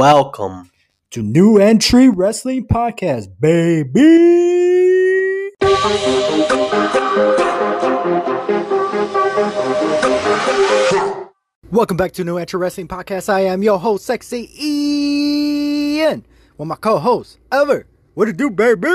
welcome to New Entry Wrestling Podcast, baby. Welcome back to New Entry Wrestling Podcast. I am your host, Sexy Ian, with my co-host, Ever. What to do, baby?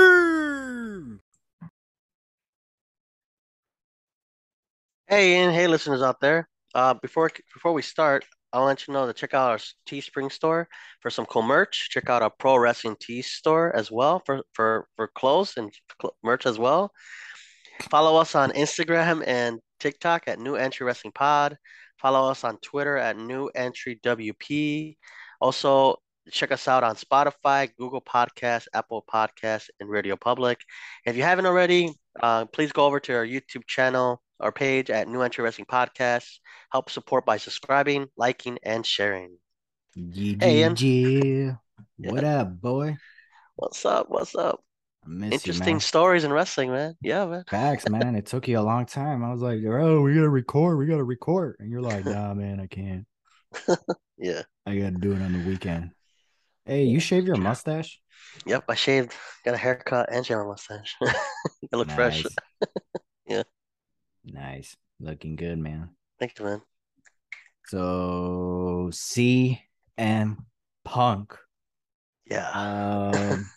Hey, and hey, listeners out there. Uh, before before we start, I'll let you know to check out our Teespring store for some cool merch. Check out our Pro Wrestling Tee store as well for for for clothes and merch as well. Follow us on Instagram and TikTok at New Entry Wrestling Pod. Follow us on Twitter at New Entry WP. Also, check us out on Spotify, Google Podcasts, Apple Podcasts, and Radio Public. If you haven't already, uh, please go over to our YouTube channel, our page at New Entry Wrestling Podcast. Help support by subscribing, liking, and sharing. Yeah, Hey, Ian. yeah. What up, boy? What's up? What's up? Interesting you, stories in wrestling, man. Yeah, man. Facts, man. It took you a long time. I was like, oh, we gotta record. We gotta record. And you're like, nah, man, I can't. Yeah. I gotta do it on the weekend. Hey, you shave your mustache? Yep. I shaved, got a haircut, and shaved my mustache. I look fresh. Yeah. Nice. Looking good, man. Thank you, man. So CM Punk. Yeah. Um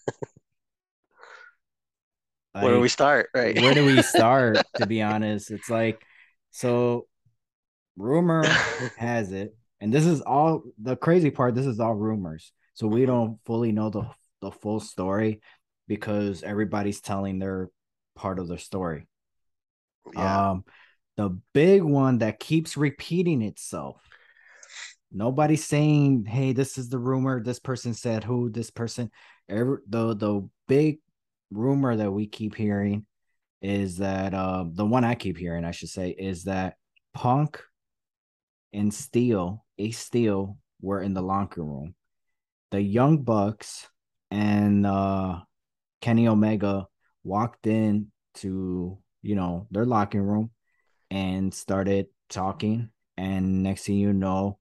Where do we start? Right. where do we start? To be honest, it's like so. Rumor has it, and this is all the crazy part. This is all rumors, so we don't fully know the the full story because everybody's telling their part of the story. Yeah. Um, the big one that keeps repeating itself. Nobody's saying, "Hey, this is the rumor. This person said who. This person." Every the the big rumor that we keep hearing is that uh, the one I keep hearing, I should say, is that Punk and Steel, Ace Steel, were in the locker room. The Young Bucks and uh, Kenny Omega walked in to you know their locker room and started talking. And next thing you know,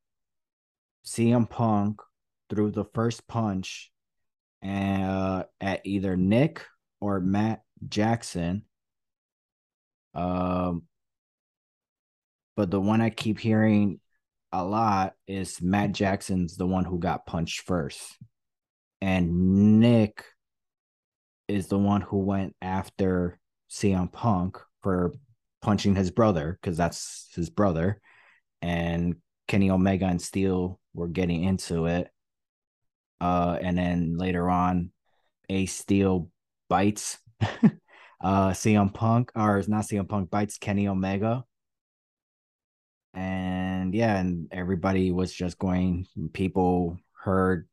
CM Punk threw the first punch uh, at either Nick or Matt Jackson. Um, but the one I keep hearing a lot is Matt Jackson's the one who got punched first, and Nick is the one who went after CM Punk for punching his brother because that's his brother, and Kenny Omega and Steel were getting into it. Uh, and then later on, Ace Steel bites uh CM Punk, or it's not CM Punk bites Kenny Omega. And yeah, and everybody was just going, people heard,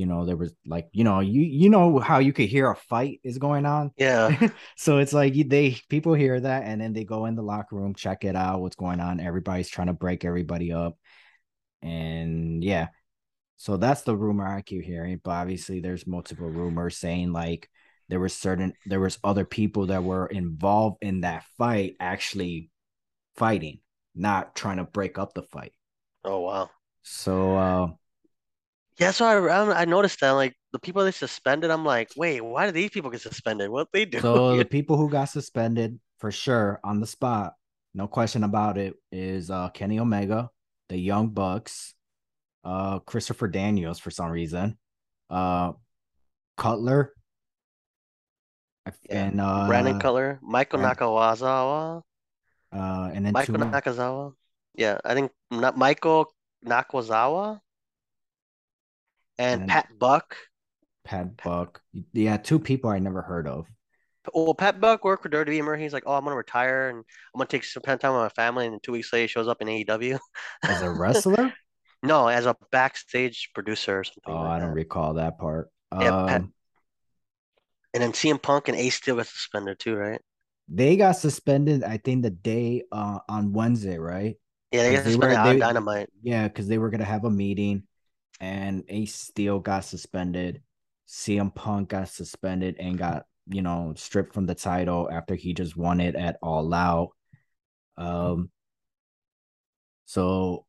you know, there was like, you know, you you know how you could hear a fight is going on. Yeah. so it's like they people hear that and then they go in the locker room, check it out, what's going on. Everybody's trying to break everybody up. And yeah. So that's the rumor I keep hearing. But obviously there's multiple rumors saying like there was certain there was other people that were involved in that fight actually fighting, not trying to break up the fight. Oh wow. So uh Yeah, so I I noticed that like the people they suspended, I'm like, wait, why did these people get suspended? What they do? So the people who got suspended for sure on the spot, no question about it, is uh Kenny Omega, the Young Bucks, uh Christopher Daniels for some reason, uh Cutler, Yeah. and uh Brandon Cutler, Michael Brand- Nakazawa, uh and then Michael Nakazawa. Yeah, I think not Michael Nakazawa and And- Pat Buck. Pat Buck. Yeah, two people I never heard of. Well, Pat Buck worked for WWE. Remember, he's like, "Oh, I'm gonna retire and I'm gonna take some time with my family." And two weeks later, he shows up in AEW. As a wrestler? No, as a backstage producer or something oh, like I don't that. recall that part. Yeah, Pat- Um And then CM Punk and Ace Steel got suspended too, right? they got suspended, I think, the day uh on Wednesday, right? Yeah, they got 'Cause they suspended were- on they- Dynamite. Yeah, because they were gonna have a meeting, and Ace Steel got suspended. CM Punk got suspended and got you know stripped from the title after he just won it at All Out. Um. So,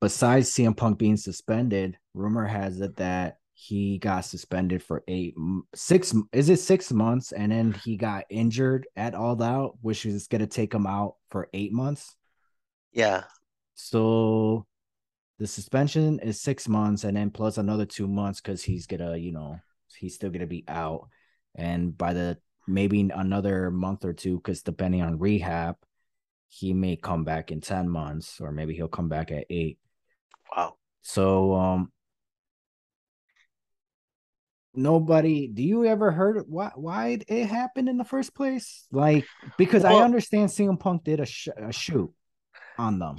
besides CM Punk being suspended, rumor has it that he got suspended for eight six is it six months and then he got injured at all out which is going to take him out for eight months yeah so the suspension is six months and then plus another two months because he's gonna you know he's still gonna be out. And by the maybe another month or two because depending on rehab he may come back in 10 months or maybe he'll come back at eight. Wow. So um nobody do you ever heard why why it happened in the first place? Like because well, i understand CM Punk did a, sh- a shoot on them.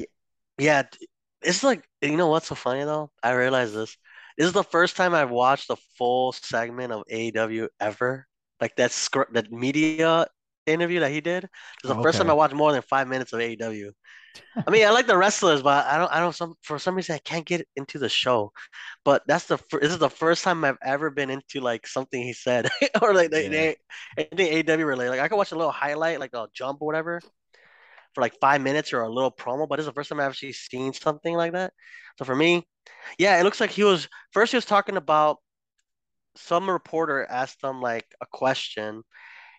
Yeah it's like you know what's so funny though i realize this this is the first time i've watched a full segment of AEW ever like that script that media interview that he did it's the okay. first time i watched more than five minutes of AEW I mean, I like the wrestlers, but I don't. I don't. Some for some reason I can't get into the show. But that's the. This is the first time I've ever been into like something he said or like they, yeah. they anything AW related. Like I could watch a little highlight, like a jump or whatever, for like five minutes or a little promo. But it's the first time I've actually seen something like that. So for me, yeah, it looks like he was first. He was talking about some reporter asked him like a question,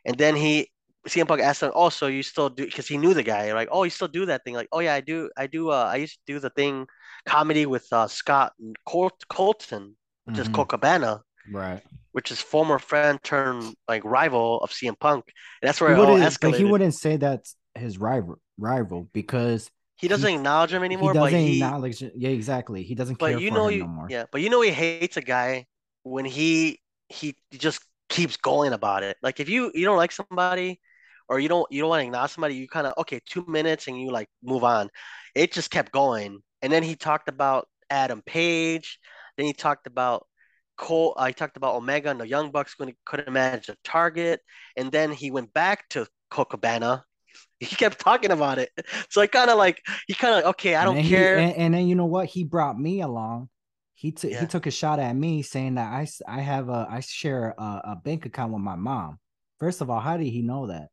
and then he CM Punk asked him, "Oh, so you still do?" Because he knew the guy. Like, "Oh, you still do that thing?" Like, "Oh yeah, I do. I do. Uh, I used to do the thing, comedy with uh, Scott Col- Colton, which mm-hmm. is Cabana, right? Which is former friend turned like rival of CM Punk. And that's where he it all escalated. But he wouldn't say that's his rival rival because he doesn't he, acknowledge him anymore. He doesn't he, acknowledge. Yeah, exactly. He doesn't care you know him no more. Yeah, but you know he hates a guy when he he just keeps going about it. Like if you you don't like somebody or you don't you don't want to acknowledge somebody, you kind of okay, two minutes and you like move on. It just kept going, and then he talked about Adam Page. Then he talked about Cole. I uh, talked about Omega and the Young Bucks when he couldn't manage a target, and then he went back to Colt Cabana. He kept talking about it, so I kind of like he kind of okay, I don't care. He, and, and, then you know what? He brought me along. He took yeah. he took a shot at me, saying that I I have a I share a, a bank account with my mom. First of all, how did he know that?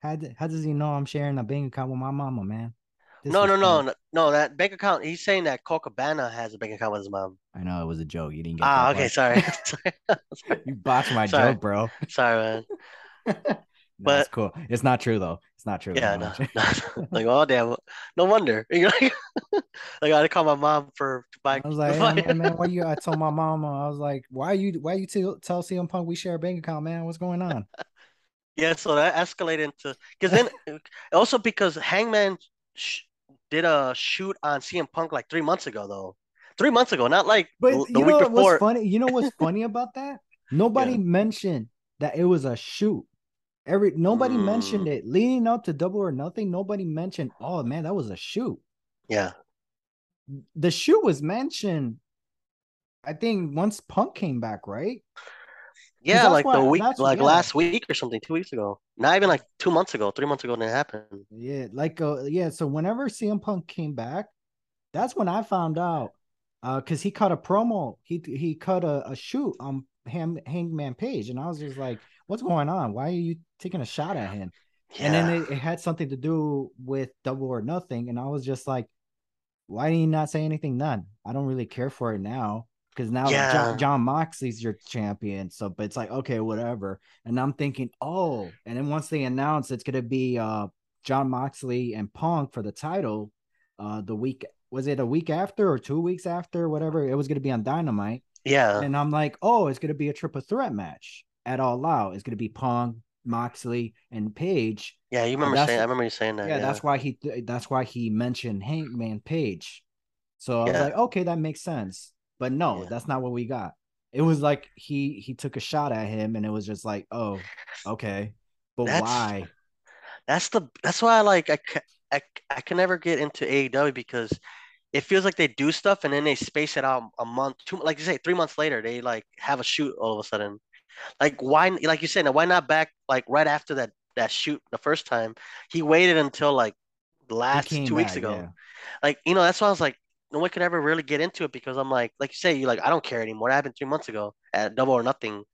How, how does he know I'm sharing a bank account with my mama, man? This no, no, no, no, no. That bank account. He's saying that Colt Cabana has a bank account with his mom. I know it was a joke. You didn't get. It. Ah, okay, sorry. you botched my sorry. joke, bro. Sorry, man. no, but it's cool. It's not true though. Not true. Yeah, no, no. like oh damn, no wonder. like I gotta call my mom for to buy. I was like, hey, man, why you? I told my mama, I was like, why you? Why you tell tell CM Punk we share a bank account, man? What's going on? Yeah, so that escalated into because then uh, also because Hangman sh- did a shoot on CM Punk like three months ago though, three months ago, not like but the you know week before. What's funny? You know what's funny about that? Nobody yeah. mentioned that it was a shoot. Every nobody mm. mentioned it leading up to Double or Nothing. Nobody mentioned, oh man, that was a shoot. Yeah, the shoot was mentioned. I think once Punk came back, right? Yeah, like the week, like yeah. last week or something, two weeks ago. Not even like two months ago, three months ago, it happened. Yeah, like uh, yeah. So whenever CM Punk came back, that's when I found out. Uh, cause he cut a promo, he he cut a, a shoot on Ham, Hangman Page, and I was just like, "What's going on? Why are you taking a shot at him?" Yeah. And then it, it had something to do with Double or Nothing, and I was just like, "Why did you not say anything? None. I don't really care for it now." because now yeah. Jon, Jon, Moxley's your champion. So, but it's like okay, whatever. And I'm thinking, oh, and then once they announce it's gonna be uh Jon Moxley and Punk for the title, uh, the week was it a week after or two weeks after, whatever it was gonna be on Dynamite. Yeah. And I'm like, oh, it's gonna be a triple threat match at All Out. It's gonna be Pong, Moxley, and Page. Yeah, you remember saying. I remember you saying that. Yeah, yeah, that's why he. That's why he mentioned Hangman Page. So I yeah. was like, okay, that makes sense. But no, yeah. that's not what we got. It was like he he took a shot at him, and it was just like, oh, okay, but that's, why? That's the that's why I like I, I I can never get into AEW because it feels like they do stuff and then they space it out a month, two like you say, three months later they like have a shoot all of a sudden. Like why, like you said, why not back like right after that that shoot the first time? He waited until like last two back, weeks ago. Yeah. Like you know, that's why I was like, no one could ever really get into it because I'm like, like you say, you like, I don't care anymore. That happened three months ago at Double or Nothing.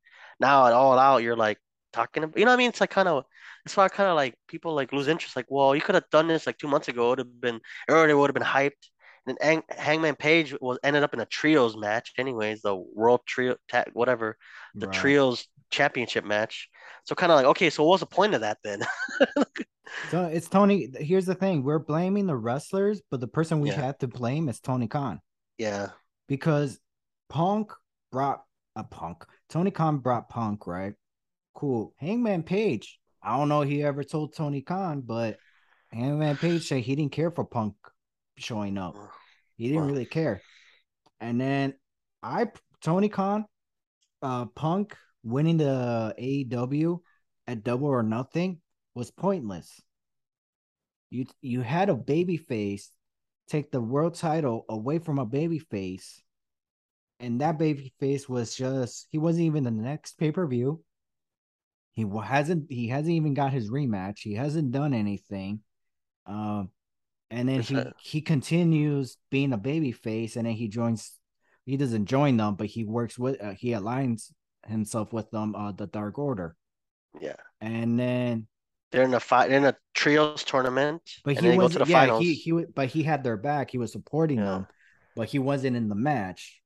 Now at All Out, you're like talking, about, you know what I mean? It's like kind of, that's why I kind of like people like lose interest. Like, well, you could have done this like two months ago. It would have been, everybody would have been hyped. And Hang, Hangman Page was ended up in a trios match, anyways, the World Trio, ta- whatever, the Right. trios championship match. So kind of like, okay, so what was the point of that then? So it's Tony. Here's the thing: we're blaming the wrestlers, but the person we Yeah. have to blame is Tony Khan yeah, because Punk brought a Punk. Tony Khan brought Punk, right? Cool. Hangman Page. I don't know if he ever told Tony Khan, but Hangman Page said he didn't care for Punk showing up. He didn't really care. And then I Tony Khan, uh Punk winning the AEW at double or nothing was pointless. You you had a baby face take the world title away from a baby face, and that baby face was just he wasn't even the next pay-per-view. He hasn't he hasn't even got his rematch. He hasn't done anything. Um and then he he continues being a baby face and then he joins he doesn't join them but he works with uh, he aligns himself with them uh the dark order yeah. and then They're in a fight in a trios tournament, but he was to the yeah finals. he he but he had their back he was supporting Yeah. them but he wasn't in the match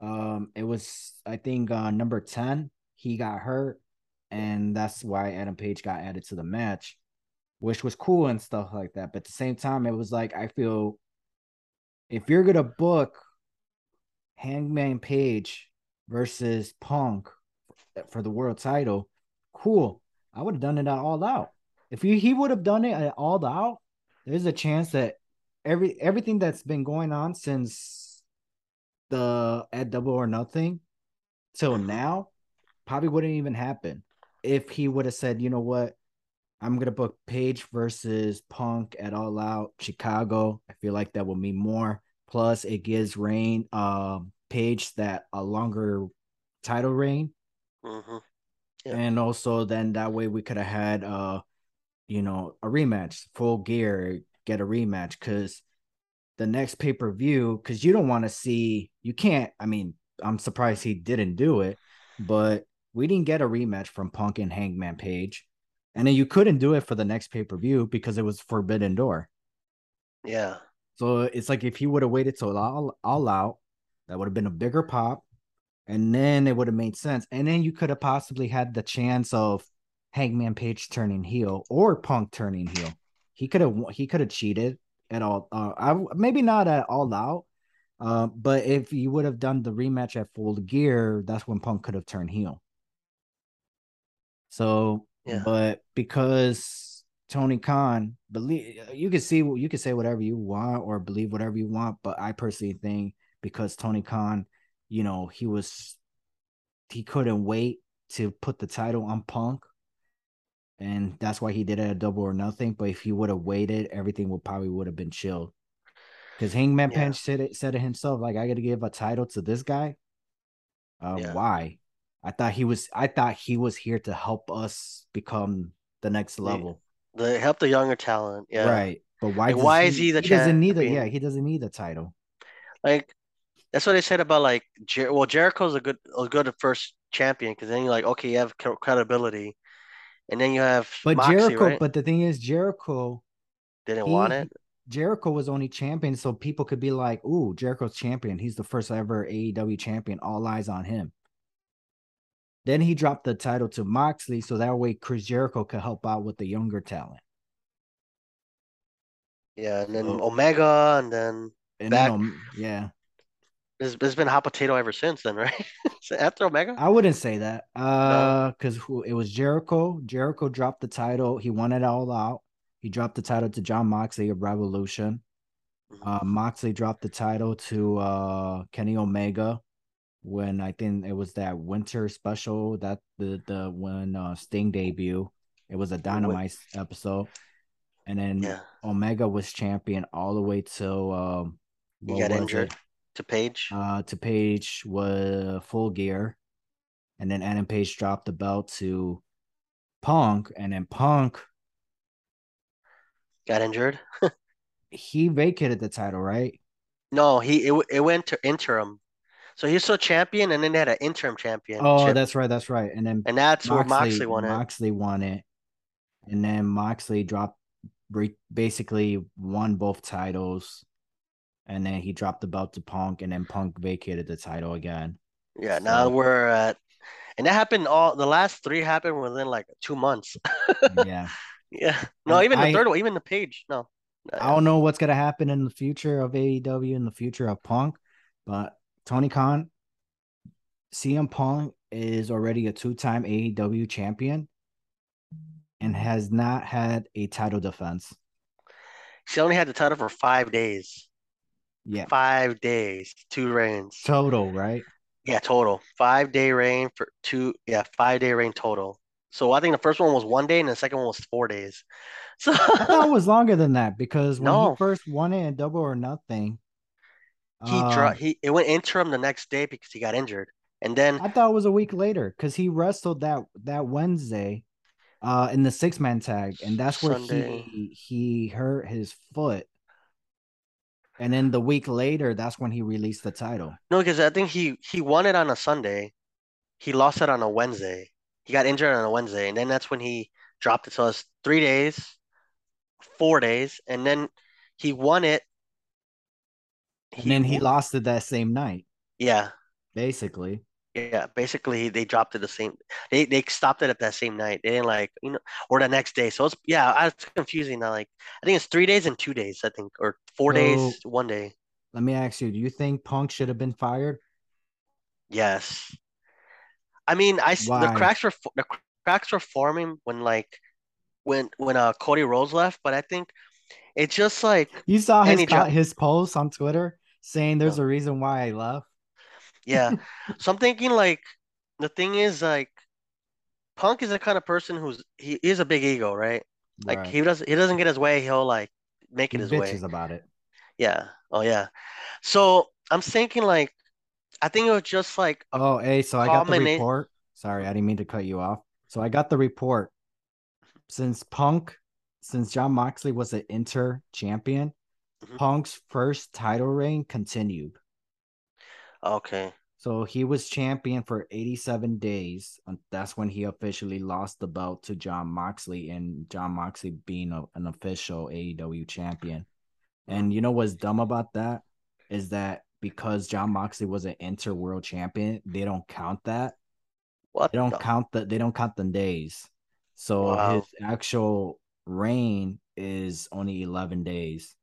um it was i think uh number 10 he got hurt and that's why adam page got added to the match which was cool and stuff like that. But at the same time it was like i feel if you're gonna book hangman page versus punk for the world title cool. I would have done it at all out. If you, he would have done it at all out there's a chance that every everything that's been going on since the at double or nothing till Mhm. now probably wouldn't even happen if he would have said, you know what, I'm gonna book Page versus Punk at All Out Chicago. I feel like that will mean more. Plus, it gives Rain um Page that a longer title reign, Mhm. Yeah. and also then that way we could have had uh you know a rematch, full gear, get a rematch because the next pay per view because you don't want to see you can't. I mean, I'm surprised he didn't do it, but we didn't get a rematch from Punk and Hangman Page, and then you couldn't do it for the next pay per view because it was Forbidden Door. Yeah. So it's like if he would have waited till all, all out, that would have been a bigger pop, and then it would have made sense. And then you could have possibly had the chance of Hangman Page turning heel or Punk turning heel. He could have he could have cheated at all. Uh, I maybe not at all out, uh, but if you would have done the rematch at Full Gear, that's when Punk could have turned heel. So, Yeah. but because Tony Khan believe you can see you can say whatever you want or believe whatever you want, but I personally think because Tony Khan, you know, he was he couldn't wait to put the title on Punk. And that's why he did it at double or nothing. But if he would have waited, everything would probably would have been chilled. Because Hangman Yeah. Page said it said it himself, like I gotta give a title to this guy. Uh, Yeah. why? I thought he was I thought he was here to help us become the next level. They help the younger talent. Yeah. Right. But why Like, why is he the he doesn't need a champion? yeah, he doesn't need a title. Like that's what they said about like Jer- well Jericho's a good a good first champion because then you're like okay you have credibility, and then you have But Moxley, Jericho, right? but the thing is Jericho Didn't he- want it. Jericho was only champion, so people could be like, "Ooh, Jericho's champion. He's the first ever AEW champion. All eyes on him." Then he dropped the title to Moxley, so that way Chris Jericho could help out with the younger talent. Yeah, and then So- Omega, and then And Back- then, yeah, there's, there's been hot potato ever since then, right? After Omega, I wouldn't say that, uh, because who it was Jericho. Jericho dropped the title. He won it all out. He dropped the title to Jon Moxley of Revolution. Uh, Moxley dropped the title to uh Kenny Omega when I think it was that winter special that the the when uh Sting debut. It was a dynamite episode. And then yeah, Omega was champion all the way till um he got injured it? to Page. Uh to Page was full gear. And then Adam Page dropped the belt to Punk, and then Punk got injured. he vacated the title, right? No, he it, it went to interim. So he was still champion, and then they had an interim champion. Oh, that's right, that's right. And then and that's where Moxley, Moxley won it. Moxley won it, and then Moxley dropped, basically won both titles, and then he dropped the belt to Punk, and then Punk vacated the title again. Yeah, now we're at, and that happened all the last three happened within like two months. Yeah, Yeah, no, And even the I- third one, even the page, no. I don't know what's gonna happen in the future of AEW in the future of Punk, but Tony Khan, CM Punk is already a two-time AEW champion and has not had a title defense. She only had the title for five days. Yeah, Five days, two reigns. total, right? Yeah, total. Five day reign for two. Yeah, five day reign total. So I think the first one was one day and the second one was four days. So I thought it was longer than that because when No. he first won it in Double or Nothing, he um, dro- he it went interim the next day because he got injured, and then I thought it was a week later because he wrestled that that Wednesday, uh, in the six man tag, and that's where Sunday. he he hurt his foot, and then the week later, that's when he released the title. no, because I think he he won it on a Sunday, he lost it on a Wednesday. He got injured on a Wednesday, and then that's when he dropped it. So it's three days, four days, and then he won it. And then he lost it that same night, Yeah, basically. Yeah, basically they dropped it the same. They they stopped it at that same night. They didn't like you know or the next day. So it's yeah, I- it's confusing now. Like I think it's three days and two days. I think or four days, one day. Let me ask you: Do you think Punk should have been fired? Yes. I mean, I s- the cracks were the cracks were forming when like when when uh Cody Rhodes left, but I think it's just like You saw his co- his post on Twitter saying there's No. a reason why I left. yeah. So I'm thinking like the thing is like Punk is the kind of person who's he is a big ego, right? Like Right. he does he doesn't get his way, he'll like make He it his way. about it. Yeah. Oh yeah. So I'm thinking like I think it was just like Oh, hey, so I got the report. Sorry, I didn't mean to cut you off. So I got the report. Since Punk, since Jon Moxley was an inter champion, Mhm. Punk's first title reign continued. okay. So he was champion for 87 days. That's when he officially lost the belt to Jon Moxley, and Jon Moxley being a- an official AEW champion. And you know what's dumb about that is that because John Moxley was an inter world champion, they don't count that. What They don't the- count the they don't count the days. So Wow. his actual reign is only 11 days.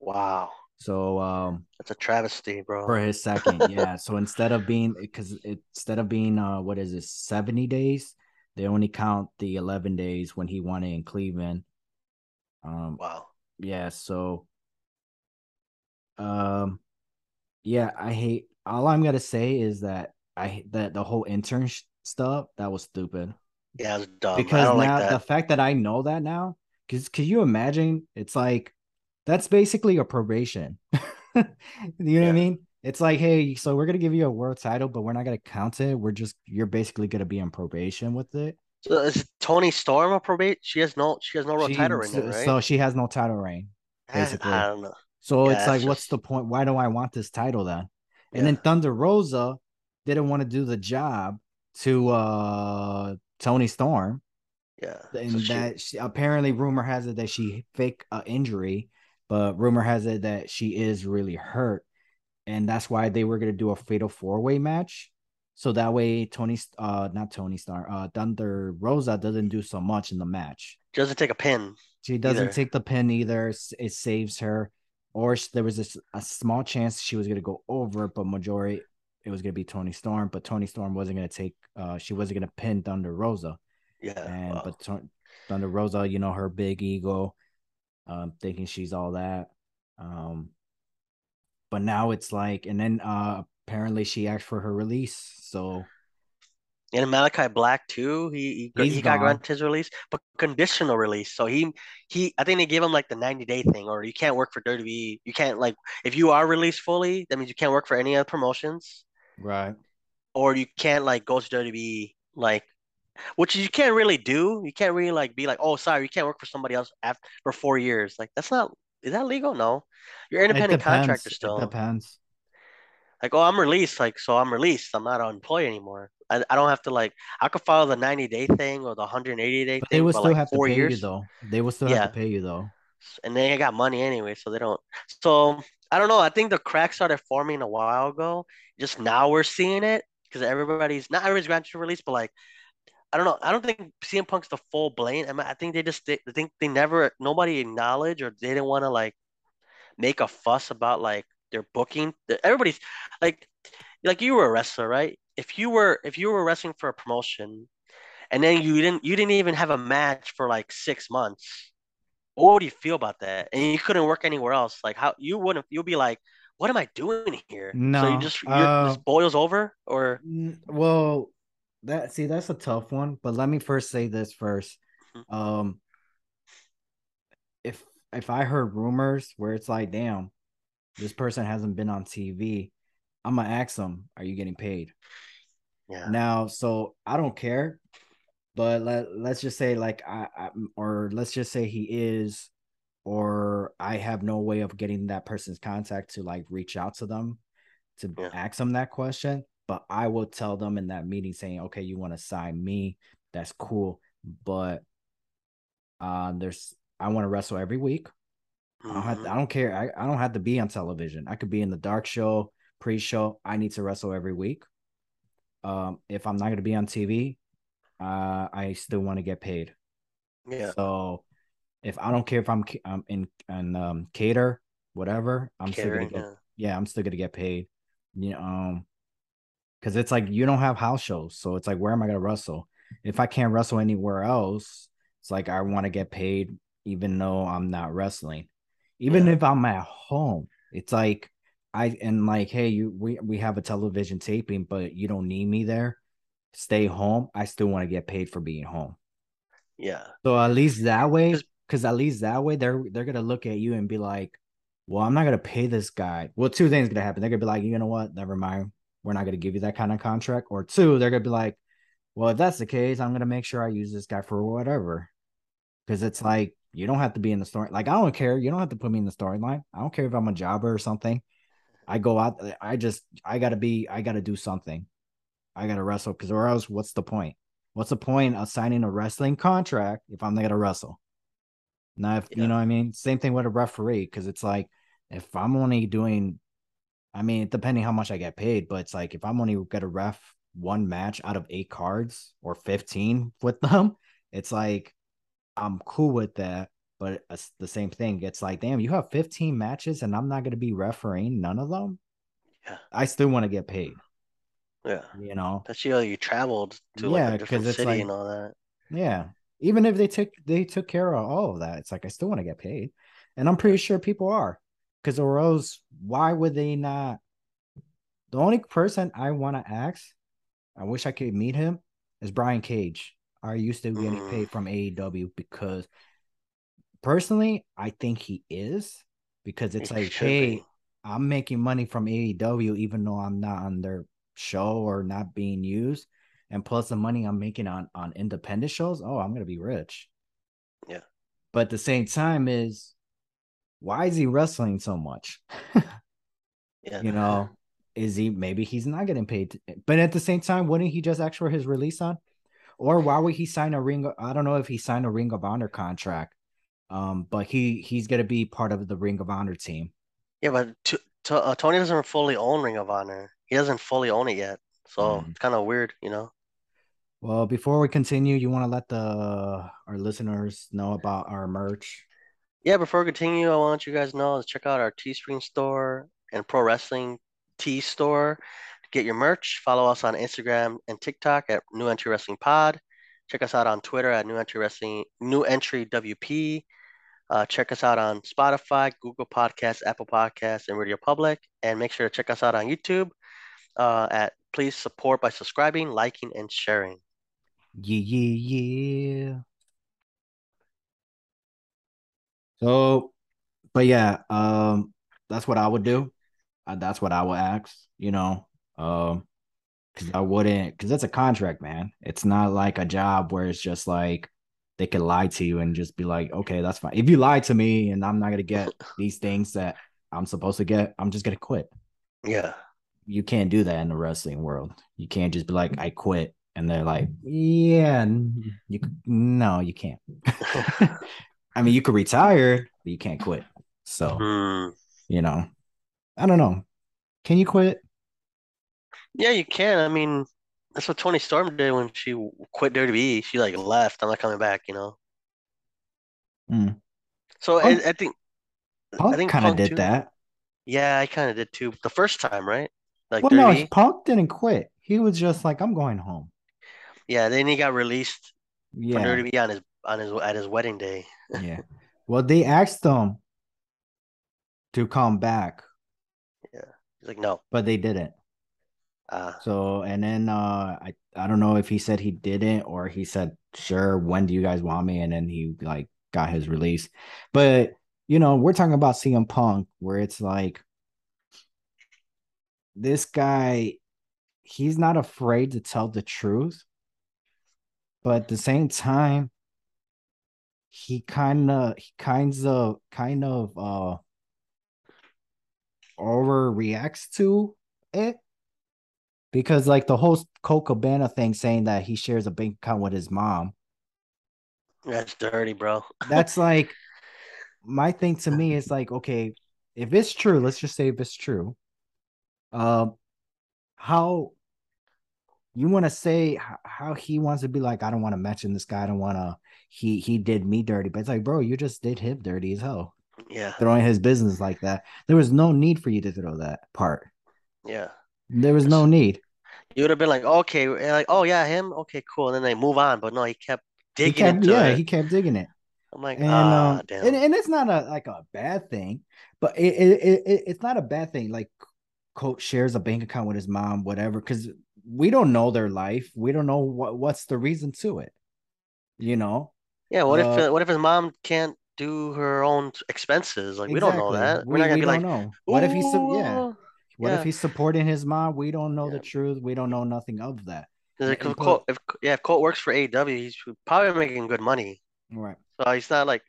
Wow. So um That's a travesty, bro. for his second, yeah. So instead of being because instead of being uh what is it 70 days, they only count the 11 days when he won it in Cleveland. Um Wow. yeah, so um yeah, I hate all I'm gonna say is that I that the whole intern sh- stuff that was stupid. Yeah, it's dumb. I because now like the fact that I know that now, because can you imagine? It's like that's basically a probation. you know what I mean? It's like, hey, so we're gonna give you a world title, but we're not gonna count it. We're just you're basically gonna be on probation with it. So is Toni Storm a probate? She has no she has no real She- title reign, so, right? so she has no title reign. Basically. I don't know. So Yeah, it's like, that's what's the point? Why do I want this title then? And Yeah. then Thunder Rosa didn't want to do the job to uh Toni Storm. Yeah. and So she- that she, apparently rumor has it that she fake uh, injury, but rumor has it that she is really hurt, and that's why they were gonna do a fatal four way match, so that way Tony, uh, not Tony Star, uh, Thunder Rosa doesn't do so much in the match. doesn't take a pin. She doesn't Either. take the pin either. It saves her, or there was a small chance she was gonna go over, but majority it was gonna be Toni Storm, but Toni Storm wasn't gonna take, uh, she wasn't gonna pin Thunder Rosa Yeah. and wow. but Thun- Thunder Rosa, you know, her big ego, um, thinking she's all that. Um, but now it's like, and then uh, apparently she asked for her release. So And Malachi Black too. He he, he got granted his release, but conditional release. So he he I think they gave him like the 90 day thing, or you can't work for WWE. You can't like if you are released fully, that means you can't work for any other promotions, right, or you can't like go to WWE like which you can't really do. You can't really like be like, oh sorry, you can't work for somebody else after for four years. Like that's not is that legal? No. You're independent contractor still. It depends. Like, oh, I'm released. Like, so I'm released. I'm not an employee anymore. I, I don't have to like. I could follow the 90 day thing or the 180 day thing But thing they would still like have to four pay years. you though. They would still Yeah. have to pay you though. And they got money anyway, so they don't. So I don't know. I think the crack started forming a while ago. Just now we're seeing it because everybody's not everybody's granted to release, but like I don't know. I don't think CM Punk's the full blame. I, mean, I think they just they, I think they never nobody acknowledged or they didn't want to like make a fuss about like their booking. Everybody's like like you were a wrestler, right? If you were if you were wrestling for a promotion and then you didn't you didn't even have a match for like six months, what would you feel about that? And you couldn't work anywhere else. Like how you wouldn't you'll be like, what am I doing here? No, so you just you uh, just boils over or well that see that's a tough one but let me first say this 1st Mhm. um if if i heard rumors where it's like damn this person hasn't been on tv i'm gonna ask them are you getting paid yeah now so i don't care but let, let's just say like I, I or let's just say he is or i have no way of getting that person's contact to like reach out to them to Yeah. ask them that question but i will tell them in that meeting saying okay you want to sign me that's cool but um there's i want to wrestle every week I don't have Mhm. to, I don't care. I, I don't have to be on television. I could be in the dark show, pre-show. I need to wrestle every week. Um, if I'm not gonna be on TV, uh, I still want to get paid. yeah So if I don't care if I'm um in and um cater, whatever, I'm still gonna get yeah yeah, I'm still gonna get paid. You know, um, because it's like you don't have house shows, so it's like where am I gonna wrestle? If I can't wrestle anywhere else, it's like I want to get paid even though I'm not wrestling. Even Yeah. if I'm at home, it's like I and like, hey, you we we have a television taping, but you don't need me there. Stay home. I still want to get paid for being home. yeah So at least that way, because at least that way they're they're gonna look at you and be like, Well, I'm not gonna pay this guy. Well, two things gonna happen. They're gonna be like, you know what, never mind. We're not gonna give you that kind of contract. Or two, they're gonna be like, Well, if that's the case, I'm gonna make sure I use this guy for whatever. Because it's like you don't have to be in the story. Like, I don't care. You don't have to put me in the storyline. I don't care if I'm a jobber or something. I go out, I just I gotta be, I gotta do something. I gotta wrestle because or else what's the point? What's the point of signing a wrestling contract if I'm not gonna wrestle? Now, if Yeah. you know what I mean, same thing with a referee because it's like if I'm only doing, I mean, depending how much I get paid, but it's like if I'm only gonna ref one match out of eight cards or 15 with them, it's like I'm cool with that. But it's the same thing. It's like, damn, you have 15 matches and I'm not gonna be refereeing none of them. Yeah. I still want to get paid, yeah you know. That's you. know, You traveled to like Yeah, a 'cause different it's city like- and all that. Yeah. Even if they took they took care of all of that, it's like I still want to get paid. And I'm pretty sure people are. Because or else why would they not? The only person I want to ask, I wish I could meet him, is Brian Cage. Are you still getting Mm. paid from AEW? Because personally, I think he is. Because it's like, hey, be. I'm making money from AEW even though I'm not on their show or not being used. And plus the money I'm making on on independent shows, oh, I'm gonna be rich. Yeah. But at the same time is why is he wrestling so much? Yeah. You know, is he maybe he's not getting paid? to- but at the same time, wouldn't he just ask for his release on? Or why would he sign a ring? I don't know if he signed a Ring of Honor contract. Um, but he he's gonna be part of the Ring of Honor team. Yeah, but t t uh, Tony doesn't fully own Ring of Honor. He doesn't fully own it yet, so Mm. it's kind of weird, you know. Well, before we continue, you want to let the our listeners know about our merch. Yeah, before we continue, I want you guys to know to check out our Teespring store and Pro Wrestling Tee store to get your merch. Follow us on Instagram and TikTok at New Entry Wrestling Pod. Check us out on Twitter at New Entry Wrestling New Entry WP. Uh, check us out on Spotify, Google Podcasts, Apple Podcasts, and Radio Public. And make sure to check us out on YouTube uh, at please support by subscribing, liking, and sharing. Yeah, yeah, yeah. So, but yeah, um, that's what I would do. Uh, that's what I would ask. You know, um, because I wouldn't, because it's a contract, man. It's not like a job where it's just like they could lie to you and just be like, okay, that's fine. If you lie to me and I'm not gonna get these things that I'm supposed to get, I'm just gonna quit. Yeah. you can't do that in the wrestling world. You can't just be like, I quit. And they're like, yeah, you no, you can't. I mean, you could retire, but you can't quit. So, Hmm. you know, I don't know. Can you quit? Yeah, you can. I mean, that's what Toni Storm did when she quit WWE. She like left. I'm not coming back, you know. Mm. So I, Punk, I think I think kind of did too. that. Yeah, I kind of did too. The first time, right? Like Well, no. Punk didn't quit. He was just like, I'm going home. Yeah, then he got released from Yeah, WWE on his on his at his wedding day. yeah. Well, they asked him to come back, Yeah, he's like, no. but they didn't. Uh, So, and then uh I I don't know if he said he didn't or he said, "Sure, when do you guys want me?" and then he like got his release. But, you know, we're talking about CM Punk where it's like this guy he's not afraid to tell the truth, but at the same time he kind of he kinds of kind of uh overreacts to it because like the whole Colt Cabana thing saying that he shares a bank account with his mom. that's dirty, bro. That's like my thing to me is like, okay, if it's true, let's just say if it's true, um, how you want to say how he wants to be like, I don't want to mention this guy, I don't want to. He he did me dirty, but it's like, bro, you just did him dirty as hell, Yeah, throwing his business like that. There was no need for you to throw that part. yeah. There was no need. You would have been like, okay, like, oh yeah, him. Okay, cool. And then they move on, but no, he kept He digging kept, into yeah, it. he kept digging it. I'm like, and ah, um and, damn. and it's not a like a bad thing but it, it, it it's not a bad thing like coach shares a bank account with his mom whatever because we don't know their life. We don't know what what's the reason to it you know? Yeah, what if uh uh, what if his mom can't do her own expenses? Like, we don't know that. We're we not gonna we be like, know. What if he's su- yeah. What if he's supporting his mom? We don't know the truth. We don't know nothing of that. And, if Colt, if yeah, if Colt works for AEW, he's probably making good money. right. So he's not like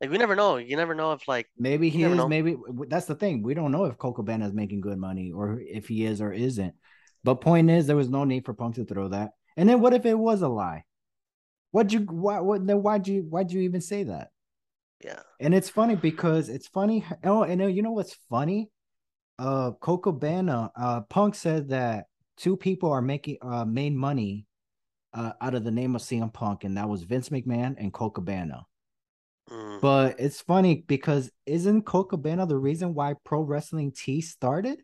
like we never know. You never know if like maybe he is know. maybe that's the thing. We don't know if Colt Cabana is making good money or if he is or isn't but point is there was no need for punk to throw that. And then what if it was a lie? What'd you why what then why'd you why'd you even say that? Yeah, and it's funny because it's funny oh and you know what's funny? Uh Colt Cabana uh punk said that two people are making uh made money uh out of the name of CM Punk and that was Vince McMahon and Colt Cabana. Mm, But it's funny because isn't Colt Cabana the reason why pro wrestling T started?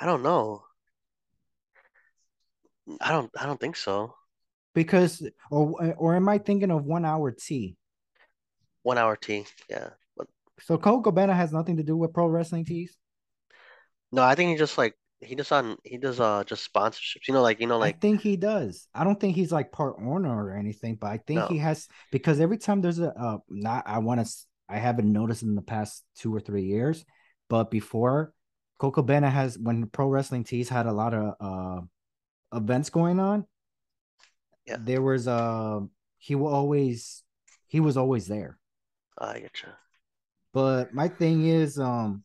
I don't know. I don't I don't think so. Because or or am I thinking of one hour tea? One hour tea. Yeah, but So Colt Cabana has nothing to do with pro wrestling tees. no, I think he just like he does on he does uh just sponsorships. You know, like you know, like I think he does. I don't think he's like part owner or anything, but I think no, he has because every time there's a uh, not I want to I haven't noticed in the past two or three years, but before Colt Cabana has when pro wrestling tees had a lot of uh events going on, yeah, there was uh he will always he was always there. I get you. But my thing is, um,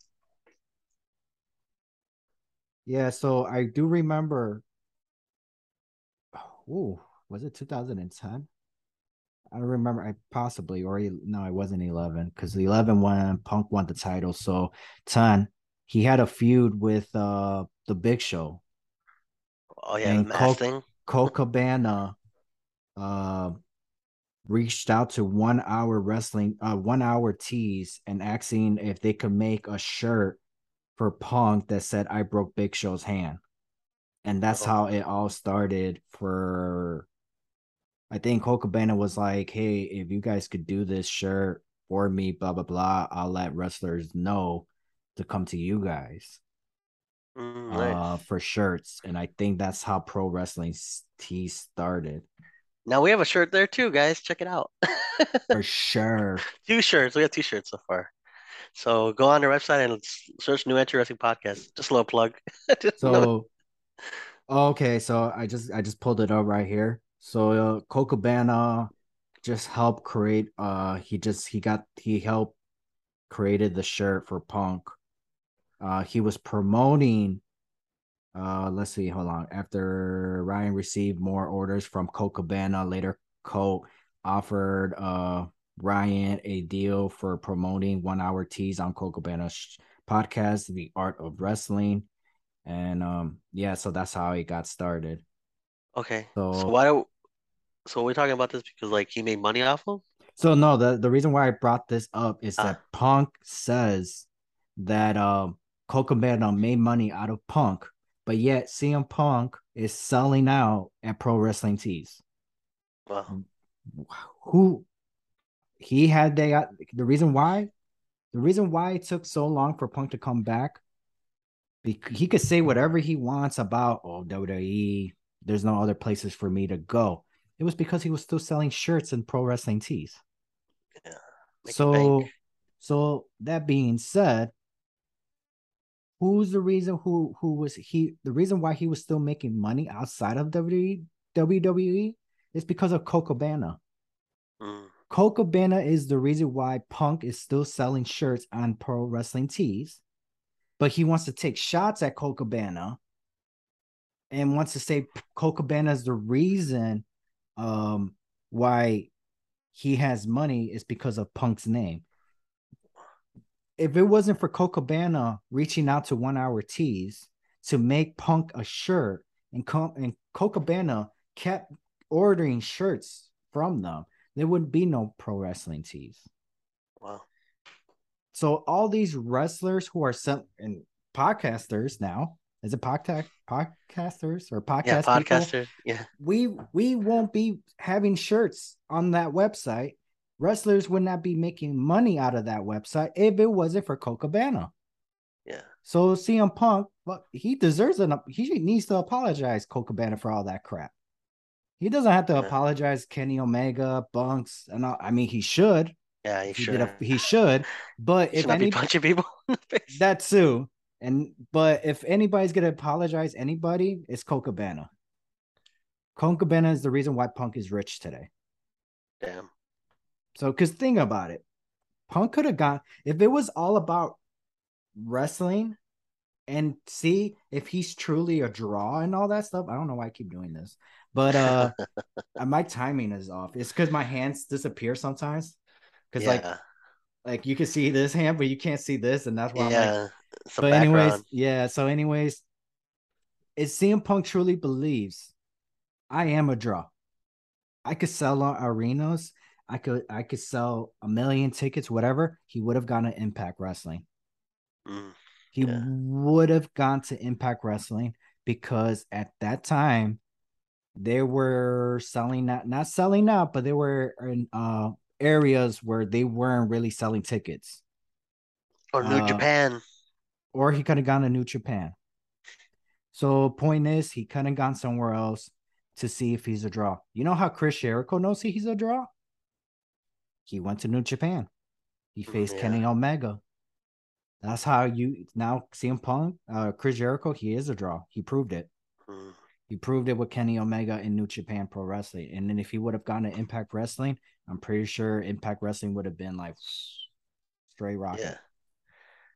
yeah, so I do remember. Oh, was it 2010? I don't remember. I possibly or no, it wasn't 11 because the 11 when Punk won the title. So 10, he had a feud with uh the Big Show Oh yeah, and Colt thing. Cabana uh reached out to one hour wrestling uh one hour tees and asking if they could make a shirt for Punk that said I broke Big Show's hand. And that's Oh, how it all started for I think Cabana was like, Hey, if you guys could do this shirt for me, blah blah blah, I'll let wrestlers know to come to you guys mm, uh for shirts. And I think that's how pro wrestling tees started. Now we have a shirt there too, guys. Check it out. For sure. Two shirts. We have two shirts so far. So go on their website and search New Entry Wrestling Podcast. Just a little plug. Another. So Okay, so I just I just pulled it up right here. So uh, Colt Cabana just helped create. Uh, he just he got he helped created the shirt for Punk. Uh, he was promoting. Uh, let's see, hold on. After Ryan received more orders from Colt Cabana, later Colt offered uh Ryan a deal for promoting one hour teas on Colt Cabana's podcast, The Art of Wrestling. And um, yeah, so that's how it got started. Okay. So, So why do so we're talking about this because like he made money off him? so no, the, the reason why I brought this up is Ah. that Punk says that um Colt Cabana made money out of Punk, but yet CM Punk is selling out at Pro Wrestling Tees. Well, who he had they got the reason why the reason why it took so long for Punk to come back he could say whatever he wants about oh WWE there's no other places for me to go. It was because he was still selling shirts and pro wrestling tees. Make so so that being said who's the reason who who was he the reason why he was still making money outside of WWE WWE is because of Colt Cabana Mm, Colt Cabana is the reason why Punk is still selling shirts on Pro Wrestling Tees, but he wants to take shots at Colt Cabana and wants to say Colt Cabana is the reason um, why he has money is because of Punk's name. If it wasn't for Colt Cabana reaching out to One Hour Tees to make Punk a shirt, and, Co- and Colt Cabana kept ordering shirts from them, there wouldn't be no pro wrestling tees. wow. So all these wrestlers who are some and podcasters now, is it podcast podcasters or podcast Yeah, people? Yeah. We we won't be having shirts on that website. Wrestlers would not be making money out of that website if it wasn't for Colt Cabana. Yeah. So CM Punk, well, he deserves an he needs to apologize Colt Cabana for all that crap. He doesn't have to Yeah. apologize Kenny Omega, Bucks, and all, I mean he should. Yeah, If he, should. a, he should, but should if any punching people that too, and but if anybody's gonna apologize, anybody, it's Colt Cabana. Colt Cabana is the reason why Punk is rich today. Damn. So, because think about it, Punk could have gone if it was all about wrestling and see if he's truly a draw and all that stuff. I don't know why I keep doing this, but uh, my timing is off. It's because my hands disappear sometimes. Because like yeah. like you can see this hand, but you can't see this, and that's why I'm like, yeah. Some but anyways, background. yeah. So anyways, if CM Punk truly believes I am a draw, I could sell out arenas. I could I could sell a million tickets, whatever. He would have gone to Impact Wrestling. Mm, He Yeah. would have gone to Impact Wrestling because at that time they were selling not not selling out, but they were in uh areas where they weren't really selling tickets. Or New Uh, Japan. or he could have gone to New Japan. So point is, he could have gone somewhere else to see if he's a draw. You know how Chris Jericho knows he's a draw? He went to New Japan. He Mm, faced yeah. Kenny Omega. That's how you now CM Punk, uh, Chris Jericho. He is a draw. He proved it. Mm, He proved it with Kenny Omega in New Japan Pro Wrestling. And then if he would have gone to Impact Wrestling, I'm pretty sure Impact Wrestling would have been like straight rocket. yeah.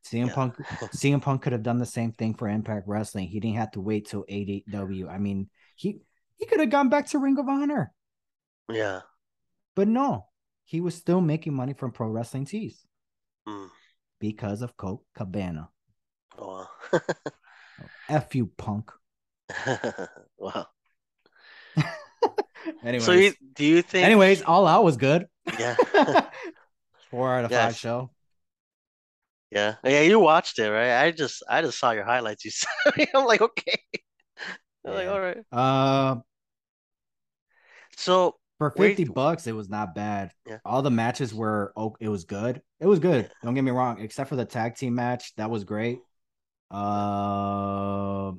CM Yeah. Punk CM Punk could have done the same thing for Impact Wrestling. He didn't have to wait till AEW. I mean, he he could have gone back to Ring of Honor, Yeah. but no, he was still making money from pro wrestling tees Mm. because of Colt Cabana. Oh, F you, Punk. wow. Anyways, So you, do you think? anyways, all out was good. Yeah. Four out of five show. Yeah. Yeah. You watched it, right? I just, I just saw your highlights. You sent me. I'm like, okay. I'm like, all right. Uh, So for Wait. 50 bucks, it was not bad. Yeah. All the matches were oh, it was good. It was good. Don't get me wrong, except for the tag team match. That was great. Uh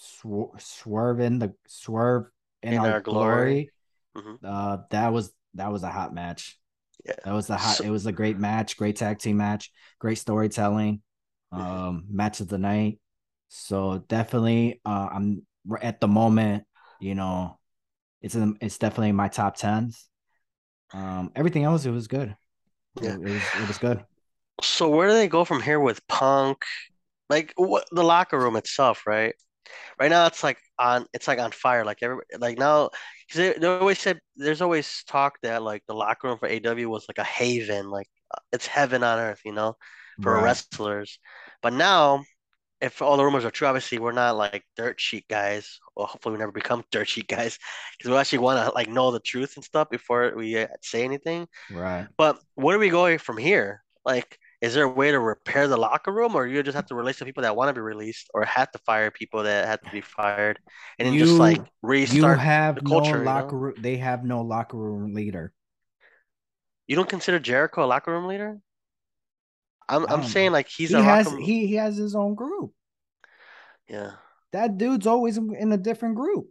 Swer- Swerve in the Swerve in, In our, Our glory. Glory. Mhm. Uh that was that was a hot match. Yeah. That was the hot So- it was a great match, great tag team match, great storytelling. Um match of the night. So definitely uh I'm at the moment, you know, it's in, it's definitely in my top tens. Um, everything else it was good. Yeah. It, was it was good. So where do they go from here with Punk? Like what the locker room itself, right? Right now it's like on it's like on fire. Like every like now 'cause they, they always said there's always talk that like the locker room for AEW was like a haven, like uh, it's heaven on earth, you know, for Right. wrestlers. But now, if all the rumors are true, obviously we're not like dirt sheet guys. Well, hopefully we never become dirt sheet guys because we actually want to like know the truth and stuff before we uh, say anything. Right. But where are we going from here? Like, is there a way to repair the locker room, or you just have to release the people that want to be released, or have to fire people that have to be fired, and then You just like restart you have the no culture? You locker know, room. They have no locker room leader. you don't consider Jericho a locker room leader? I'm I'm saying like he's He has he he has his own group. Yeah, That dude's always in a different group.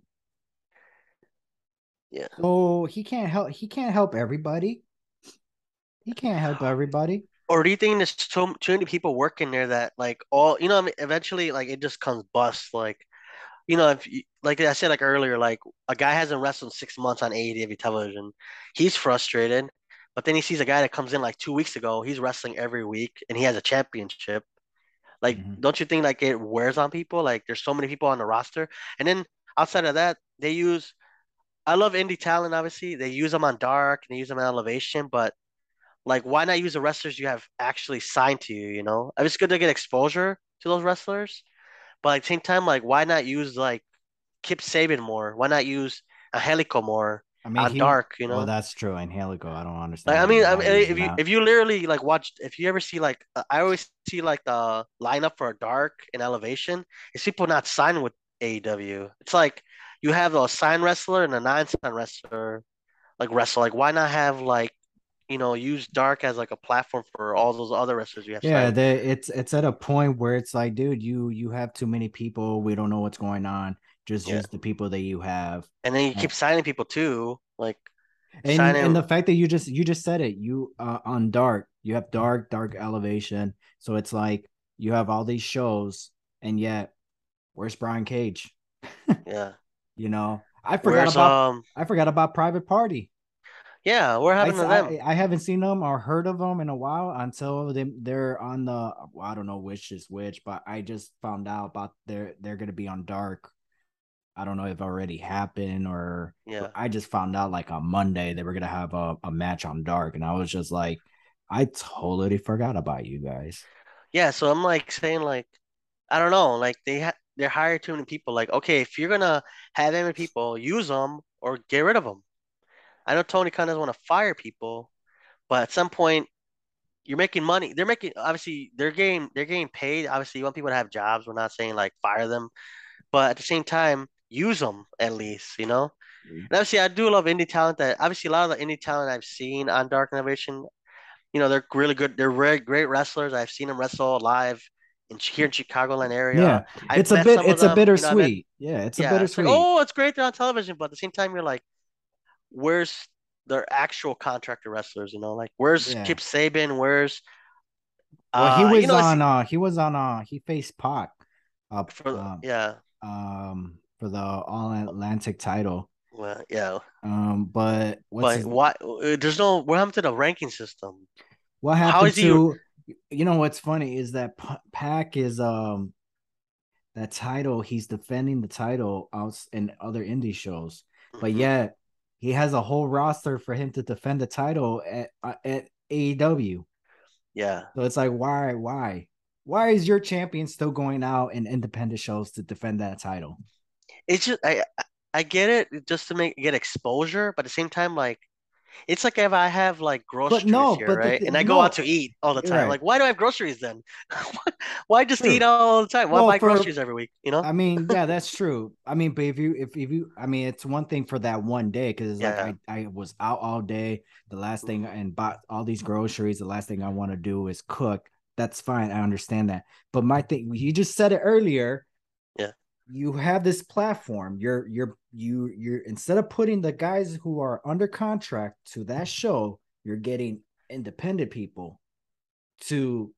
yeah. So he can't help he can't help everybody. He can't help everybody. Or do you think there's so too many people working there that like all you know? I mean, eventually, like it just comes bust. Like you know, if you, like I said like earlier, like a guy hasn't wrestled six months on AEW television, he's frustrated. But then he sees a guy that comes in like two weeks ago, he's wrestling every week and he has a championship. Like, Mhm. don't you think like it wears on people? Like, there's so many people on the roster, and then outside of that, they use. I love indie talent. Obviously, they use them on Dark and they use them on Elevation, but like, why not use the wrestlers you have actually signed to you? You know, I mean, it's good to get exposure to those wrestlers, but at the same time, like, why not use like Kip Sabian more? Why not use Angelico more I mean he Dark? You know. well that's true. Angelico, I don't like, understand I mean, I mean, if you that. if you literally like watch, if you ever see like, uh, I always see like the lineup for a Dark and Elevation, it's people not signed with AEW. It's like you have a signed wrestler and a non-signed wrestler, like wrestle. Like, why not have like you know use Dark as like a platform for all those other wrestlers you have Yeah, they, it's it's at a point where it's like, dude, you you have too many people. We don't know what's going on. Just Yeah, use the people that you have. and then you keep signing people too, like And and the fact that you just you just said it, you uh, on dark, you have dark, dark elevation. So it's like you have all these shows, and yet where's Brian Cage? Yeah, You know, I forgot where's about um, I forgot about Private Party. yeah, I, happened s- to them? I I haven't seen them or heard of them in a while until they they're on the well, I don't know which is which, but I just found out about they're they're gonna be on Dark. I don't know if it already happened or Yeah, I just found out like on Monday they were gonna have a, a match on Dark, and I was just like, I totally forgot about you guys. yeah. So I'm like saying like I don't know, like they ha they hire too many people. Like, okay, if you're gonna have that many people, use them or get rid of them. I know Tony Khan doesn't want to fire people, but at some point you're making money. They're making obviously they're getting they're getting paid. Obviously, you want people to have jobs. We're not saying like fire them, but at the same time, use them at least, you know. And obviously, I do love indie talent. That obviously a lot of the indie talent I've seen on Dark Elevation, you know, they're really good. They're very great wrestlers. I've seen them wrestle live in here in Chicagoland area. Yeah, I've it's a bit it's a them. You know, I bittersweet. Yeah, it's a yeah. It's like bittersweet. oh, it's great they're on television, but at the same time, you're like, where's their actual contractor wrestlers? You know, like where's Yeah. Kip Sabian? Where's Well, he uh, you was know, on uh he was on uh he faced Pac uh for um yeah, um for the All Atlantic title. well, yeah. Um, but what's But his why? uh, There's no. What happened to the ranking system? what How happened is he? to you know what's funny is that P- Pac is um that title he's defending the title out in other indie shows, but Mhm. yet he has a whole roster for him to defend the title at uh, at AEW. Yeah. So it's like why why why is your champion still going out in independent shows to defend that title? It's just I I get it just to make get exposure, but at the same time, like it's like if I have like But groceries no, here, but right? th- And I go out to eat all the time. right. Like, why do I have groceries then? Why just eat all the time? Why Well, buy for groceries every week? You know? I mean, yeah, that's true. I mean, but if you if, if you I mean it's one thing for that one day because it's Yeah. like I, I was out all day. The last thing and bought all these groceries. The last thing I want to do is cook. That's fine. I understand that. But my thing, you just said it earlier. Yeah. You have this platform. You're you're you you're instead of putting the guys who are under contract to that show, you're getting independent people to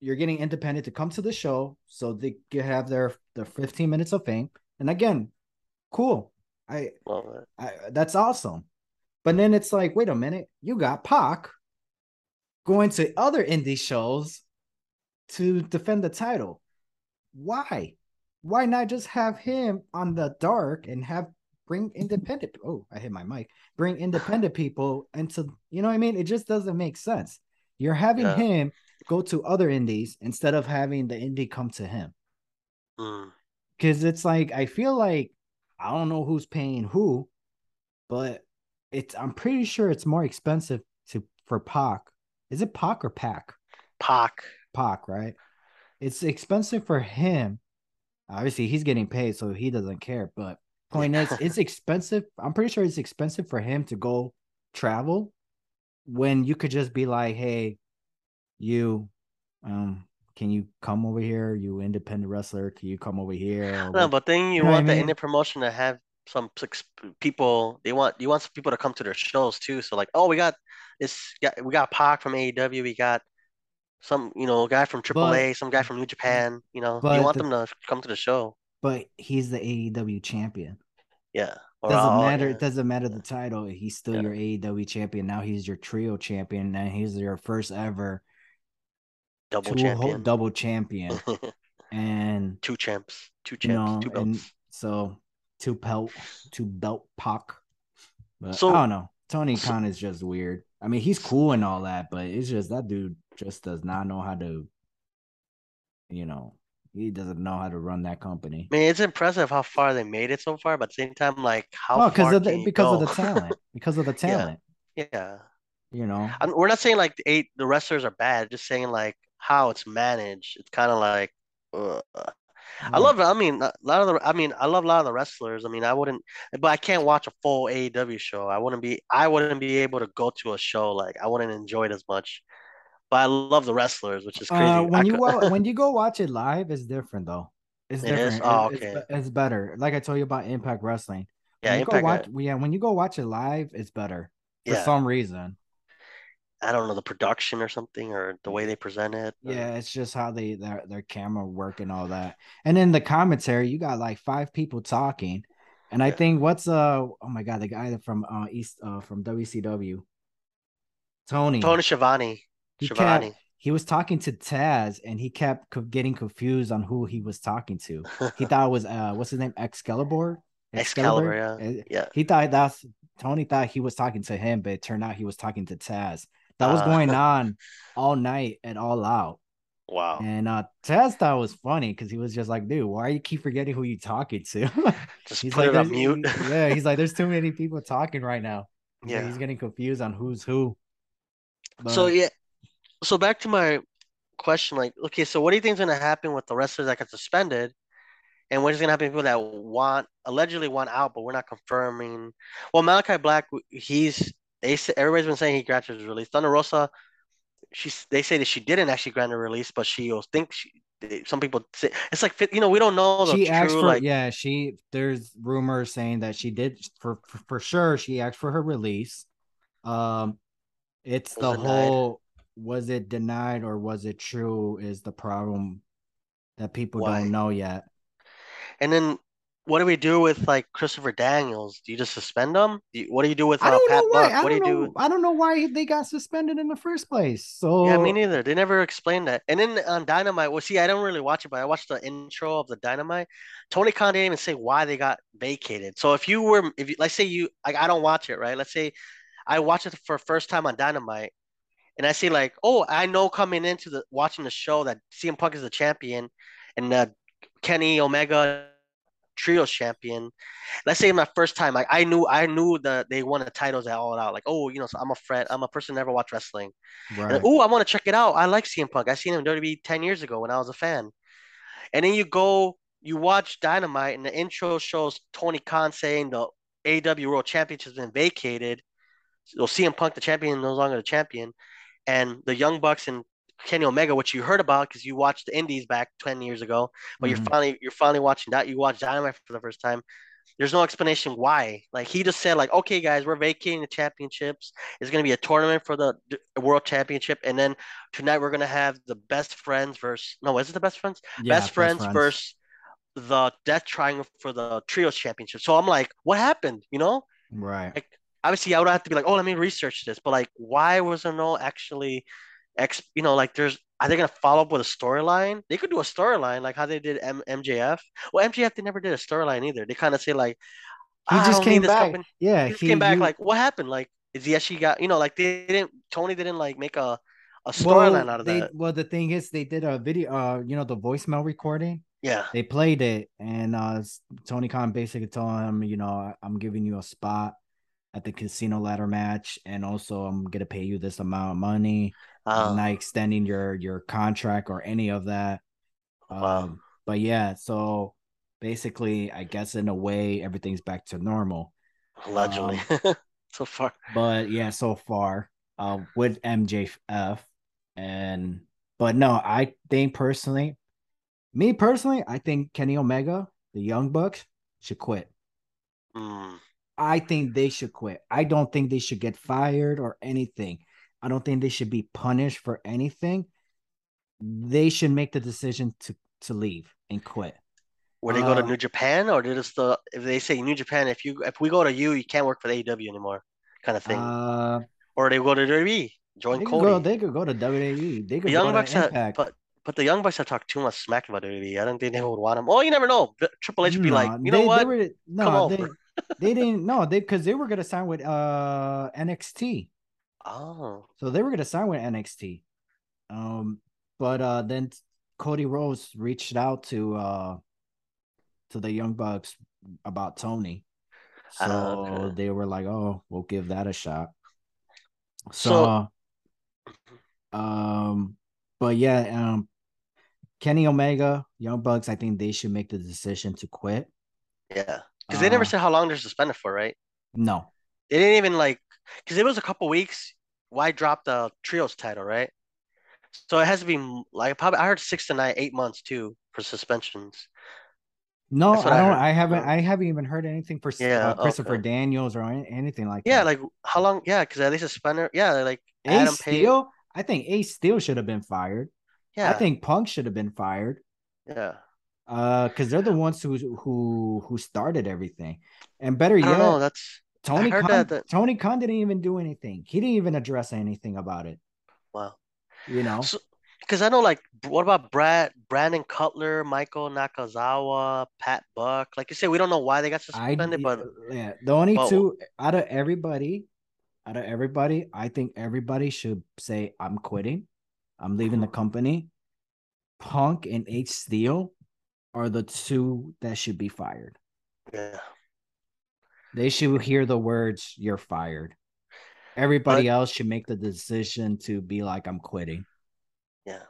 you're getting independent to come to the show so they can have their their 15 minutes of fame. And again, cool. I, Well, uh, I that's awesome. But then it's like, wait a minute, you got Pac going to other indie shows to defend the title. Why? Why not just have him on the dark and have bring independent? Oh, I hit my mic. Bring independent people and into, you know what I mean? It just doesn't make sense. You're having Yeah. him go to other indies instead of having the indie come to him. Mm. Because it's like I feel like I don't know who's paying who, but it's I'm pretty sure it's more expensive to for Pac. Is it Pac or Pac? Pac. Pac, right? It's expensive for him. Obviously, he's getting paid, so he doesn't care. But point is, it's expensive. I'm pretty sure it's expensive for him to go travel when you could just be like, "Hey, you, um, can you come over here? You independent wrestler, can you come over here?" No, but then you, You know want I the mean? indie promotion to have some people. They want you want some people to come to their shows too. So like, oh, we got this. Got we got Pac from AEW. We got some, you know, guy from But AAA, some guy from New Japan. You know, you want the, them to come to the show. but he's the AEW champion. Yeah. Or Doesn't all, matter. yeah. It doesn't matter the title. He's still Yeah. your AEW champion. Now he's your trio champion, and he's your first ever double two whole double champion. And two champs, two you champs, know, two and belts. so two belt, two belt Pac. But So- I don't know. Tony so- Khan is just weird. I mean, he's cool and all that, but it's just that dude just does not know how to, you know, he doesn't know how to run that company. I mean, it's impressive how far they made it so far, but at the same time, like how Oh, because far of the because of the talent. Because of the talent. yeah. You know. I'm, we're not saying like the eight the wrestlers are bad, just saying like how it's managed. It's kind of like ugh. I love it. I mean, a lot of the I mean, I love a lot of the wrestlers. I mean, I wouldn't but I can't watch a full AEW show. I wouldn't be I wouldn't be able to go to a show like I wouldn't enjoy it as much. But I love the wrestlers, which is crazy. Uh, I when you could- when you go watch it live, it's different though. It's It is? different. Oh, It- it's, okay. it's better. Like I told you about Impact Wrestling. yeah, When you Impact, go uh, watch, yeah, when you go watch it live, it's better for yeah. some reason. I don't know the production or something or the way they present it. or- Yeah, it's just how they their their camera work and all that. And then the commentary, you got like five people talking. And I think what's uh oh my god, the guy from uh East uh from WCW, Tony. Tony Schiavone. He Schiavone. kept he was talking to Taz and he kept co- getting confused on who he was talking to. He thought it was uh what's his name? Excalibur? Excalibur, yeah. Uh, yeah. He thought that's Tony thought he was talking to him, but it turned out he was talking to Taz. That was Uh. going on all night and all out. Wow. And uh Taz thought it was funny because he was just like, dude, why are you keep forgetting who you talking to? Just he's put like, it on mute. yeah, he's like, there's too many people talking right now. Like, Yeah. he's getting confused on who's who. So yeah, so back to my question, like, okay, so what do you think is gonna happen with the wrestlers that got suspended, and what is gonna happen to people that want allegedly want out, but we're not confirming? Well, Malachi Black, he's they everybody's been saying he granted his release. Thunder Rosa, she's they say that she didn't actually grant a release, but she will think she. Some people say it's like you know we don't know the she true asked for like yeah she there's rumors saying that she did for for, for sure she asked for her release um it's the denied. whole was it denied or was it true is the problem that people Why? don't know yet and then what do we do with like Christopher Daniels? Do you just suspend him? Do you, what do you do with uh, Pat Buck? What do you know do? i don't know why they got suspended in the first place so Yeah, me neither. They never explained that. And then on Dynamite, well, see, I don't really watch it, but I watched the intro of the Dynamite. Tony Khan didn't even say why they got vacated. So if you were, if you, let's say you, like, I don't watch it, right? Let's say I watch it for first time on Dynamite, and I see like, oh, I know coming into the watching the show that CM Punk is the champion, and uh, Kenny Omega trios champion. Let's say my first time, like I knew, I knew that they won the titles at All Out. Like, oh, you know, so I'm a friend, I'm a person never watched wrestling. right Oh, I want to check it out. I like CM Punk. I seen him in WWE 10 years ago when I was a fan. And then you go, you watch Dynamite, and the intro shows Tony Khan saying the AEW World Championship has been vacated. So CM Punk, the champion, no longer the champion. And the Young Bucks and Kenny Omega, which you heard about because you watched the Indies back 10 years ago, but Mhm. you're finally you're finally watching that. You watched Dynamite for the first time. There's no explanation why. Like he just said, like, okay, guys, we're vacating the championships. It's gonna be a tournament for the world championship, and then tonight we're gonna have the best friends versus no, is it the best friends? Yeah, best friends versus the death triangle for the trios championship. So I'm like, what happened? You know, right like obviously I would have to be like, oh, let me research this, but like, why was there no actually, ex, you know, like there's. Are they gonna follow up with a storyline? They could do a storyline like how they did M- MJF. Well, MJF they never did a storyline either. They kind of say like, he "Ah, I just came back company." yeah He just came back you- like, what happened? Like, is he actually got you know like they didn't Tony didn't like make a a storyline out of they, that. Well, the thing is, they did a video. Uh, you know, the voicemail recording. Yeah. They played it, and uh, Tony Khan basically told him, you know, I'm giving you a spot at the casino ladder match, and also I'm gonna pay you this amount of money. I'm Uh, not extending your your contract or any of that. Wow. Um, but yeah, so basically, I guess in a way, everything's back to normal. allegedly. so far. But yeah, so far, uh, with MJF, and but no, I think personally, me personally, I think Kenny Omega, the Young Bucks, should quit. Mm. I think they should quit. I don't think they should get fired or anything. I don't think they should be punished for anything. They should make the decision to to leave and quit. Where they go to Uh, New Japan, or did it the if they say New Japan, if you if we go to you, you can't work for the AEW anymore, kind of thing, Uh, or they go to WWE, join they could Cody. go. They could go to WWE. They the could Young go Bucks have, but but the Young Bucks have talked too much smack about WWE. I don't think they would want him. Oh, you never know. The- Triple H would be like, No, you they, know what? They were, no, Come they, over. They didn't. No, they because they were gonna sign with uh NXT. Oh, So they were gonna sign with NXT. Um, but uh then Cody Rhodes reached out to uh to the Young Bucks about Tony. So they were like, "Oh, we'll give that a shot." So- So, um, but yeah, um, Kenny Omega, Young Bucks, I think they should make the decision to quit. yeah. Because they never Uh, said how long they're suspended for, right? No, They didn't even like because it was a couple weeks. Why drop the trios title, right? So it has to be like probably I heard six to nine, eight months too for suspensions. no, I I don't. I haven't. I haven't even heard anything for Yeah, uh, Christopher okay. Daniels or anything like Yeah, that. Yeah, like how long? Yeah, because at least suspended. Yeah, like Ace Adam Page. Steel. I think Ace Steel should have been fired. Yeah, I think Punk should have been fired. yeah. Uh, because they're the ones who who who started everything. And better I don't know. yet, That's Tony Khan, that- that- Tony Khan didn't even do anything. He didn't even address anything about it. wow. You know, So, because I know, like, what about Brad, Brandon Cutler, Michael Nakazawa, Pat Buck? Like you said, we don't know why they got I suspended, but yeah, the only but- two out of everybody, out of everybody, I think everybody should say I'm quitting. I'm leaving the Mhm. company. Punk and Ace Steel are the two that should be fired. yeah, They should hear the words "You're fired." Everybody But- else should make the decision to be like, "I'm quitting." yeah.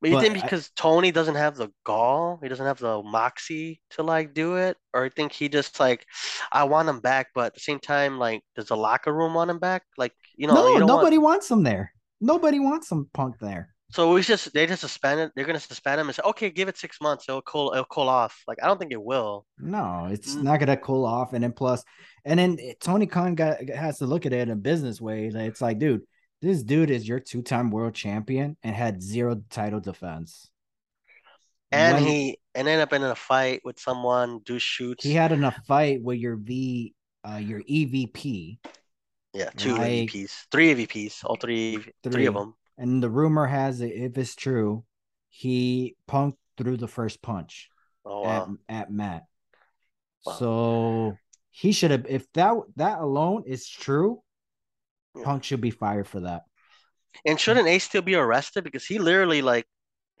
But you But think I- because Tony doesn't have the gall, he doesn't have the moxie to like do it, or you think he just like, I want him back, but at the same time, like, does the locker room want him back? Like, you know, no, you don't want- nobody wants him there. Nobody wants some punk there. So we just they just suspended. They're gonna suspend him and say, okay, give it six months. It'll cool. It'll cool off. Like I don't think it will. No, it's Mm. not gonna cool off. And then plus, and then Tony Khan got has to look at it in a business way. It's like, dude, this dude is your two-time world champion and had zero title defense. And When he and ended up in a fight with someone. Do shoots. he had in a fight with your V, uh, your EVP, yeah, two like- AVPs, three EVPs, all three, three Three. of them. And the rumor has it, if it's true, he punked through the first punch. Oh at, wow. at Matt. Wow. So he should have if that that alone is true, Yeah. Punk should be fired for that. And shouldn't Ace Steel be arrested because he literally like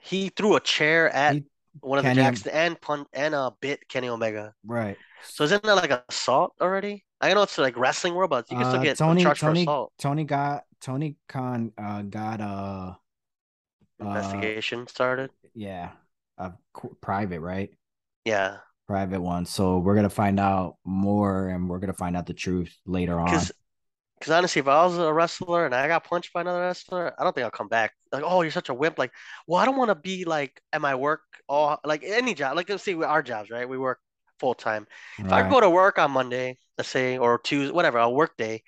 he threw a chair at He- one of Kenny- the Jackson and pun and uh bit Kenny Omega. Right. So isn't that like assault already? I know it's like wrestling world, but you can still Uh, get Tony charged Tony for assault. Tony got Tony Khan uh got uh uh, Investigation started. yeah, a qu- private, right? Yeah. Private one. So we're gonna find out more and we're gonna find out the truth later on. Because, honestly, if I was a wrestler and I got punched by another wrestler, I don't think I'll come back. Like, oh, you're such a wimp. Like, well, I don't want to be like at my work, all like any job. Like, let's see, our jobs, right? We work full time. If I go to work on Monday, let's say, or Tuesday, whatever, a work day,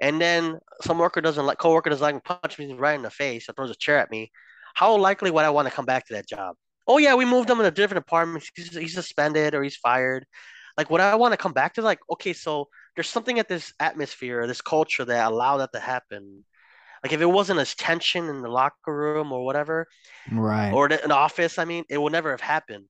and then some worker doesn't like, coworker doesn't like me, punch me right in the face or throws a chair at me, how likely would I want to come back to that job? Oh yeah, we moved him in a different apartment. He's, he's suspended or he's fired. Like, would I want to come back to like, okay, so there's something at this atmosphere, this culture that allowed that to happen. Like, if it wasn't as tension in the locker room or whatever, right. or the, an office, I mean, it would never have happened.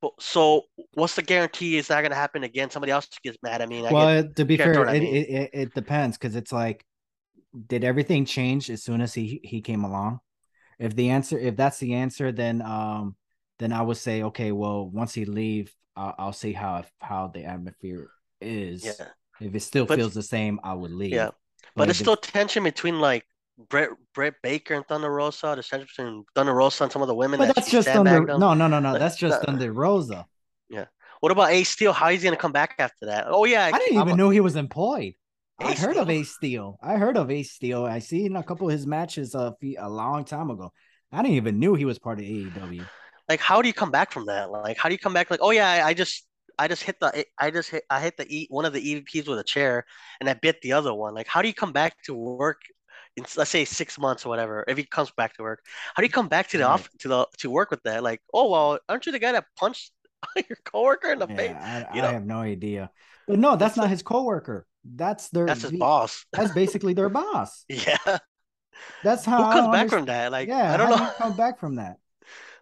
But so, what's the guarantee it's not going to happen again? Somebody else gets mad at me. And I get, well, to be fair, it, it, it, it depends because it's like did everything change as soon as he he came along? If the answer, if that's the answer, then um, then I would say, okay, well, once he leave, I'll, I'll see how how the atmosphere is. Yeah. If it still But- feels the same, I would leave. Yeah. But if it's it- still tension between like Brett Britt Baker and Thunder Rosa. There's tension between Thunder Rosa and some of the women But that that's just under sandbagged no, no, no, no. But- That's just no. Thunder Rosa. Yeah. What about Ace Steel? How is he gonna come back after that? Oh yeah, I didn't I'm even a- know he was employed. I heard of Ace Steel. I heard of Ace Steel. I seen a couple of his matches a, a long time ago. I didn't even knew he was part of AEW. Like, how do you come back from that? Like, how do you come back? Like, oh yeah, I, I just I just hit the I just hit I hit the E one of the EVPs with a chair and I bit the other one. Like, how do you come back to work? In, let's say six months or whatever. If he comes back to work, how do you come back to the Right. off to the to work with that? Like, oh well, aren't you the guy that punched your coworker in the face? I, you I have no idea. But no, that's not his coworker. That's their That's his boss. That's basically their boss. Yeah. That's how Who comes back understand- from that? Like, yeah, I don't how do know. you come back from that?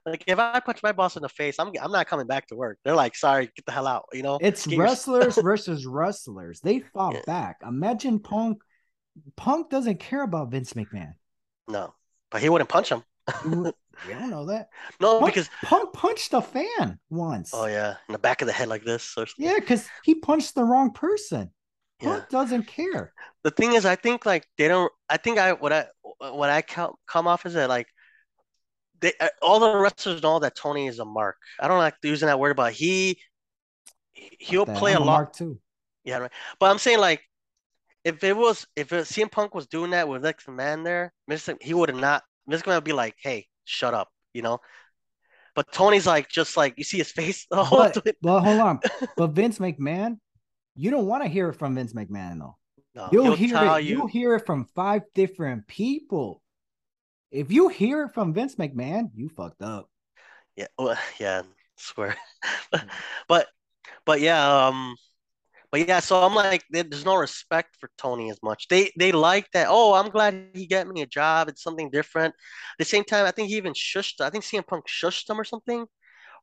Like, if I punch my boss in the face, I'm I'm not coming back to work. They're like, sorry, get the hell out. You know. It's Get your- wrestlers versus wrestlers. They fought Yeah. back. Imagine Punk. Punk doesn't care about Vince McMahon. No, but he wouldn't punch him. You don't know that. No, Punk, because Punk punched a fan once. oh yeah, in the back of the head like this. Or, Yeah, because he punched the wrong person. yeah. Punk doesn't care. The thing is, I think like they don't. I think I what I what I count, come off is that like they uh, all the wrestlers know that Tony is a mark. I don't like using that word, but he he'll play I'm a lot. Mark too. Yeah, right. But I'm saying like if it was if it, CM Punk was doing that with Vince McMahon there, Mr. he would have not. Vince McMahon would be like, "Hey, shut up," you know. But Tony's like just like you see his face the whole But, but hold on. But Vince McMahon, you don't want to hear it from Vince McMahon though. No, You'll hear it. you. Hear it from five different people. If you hear it from Vince McMahon, you fucked up. Yeah, well, yeah, swear. but but yeah, um but yeah, so I'm like there's no respect for Tony as much. They they like that, oh, I'm glad he got me a job. It's something different. At the same time, I think he even shushed I think CM Punk shushed him or something.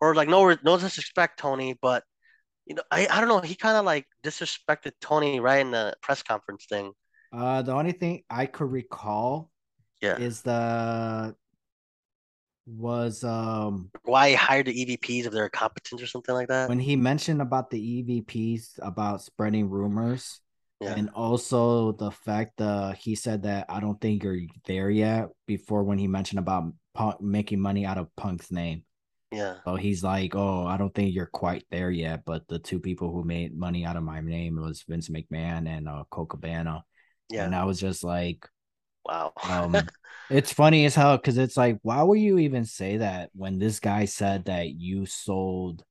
Or like no no disrespect, Tony, but you know, I, I don't know, he kind of like disrespected Tony right in the press conference thing. Uh, the only thing I could recall Yeah. is the was um Why he hired the EVPs if they're competent or something like that. when he mentioned about the EVPs about spreading rumors Yeah. and also the fact that he said that I don't think you're there yet before when he mentioned about Punk making money out of Punk's name. Yeah. So he's like, "Oh, I don't think you're quite there yet." But the two people who made money out of my name was Vince McMahon and uh, Cabana, Yeah. and I was just like, Wow. um, "It's funny as hell because it's like, why would you even say that when this guy said that you sold,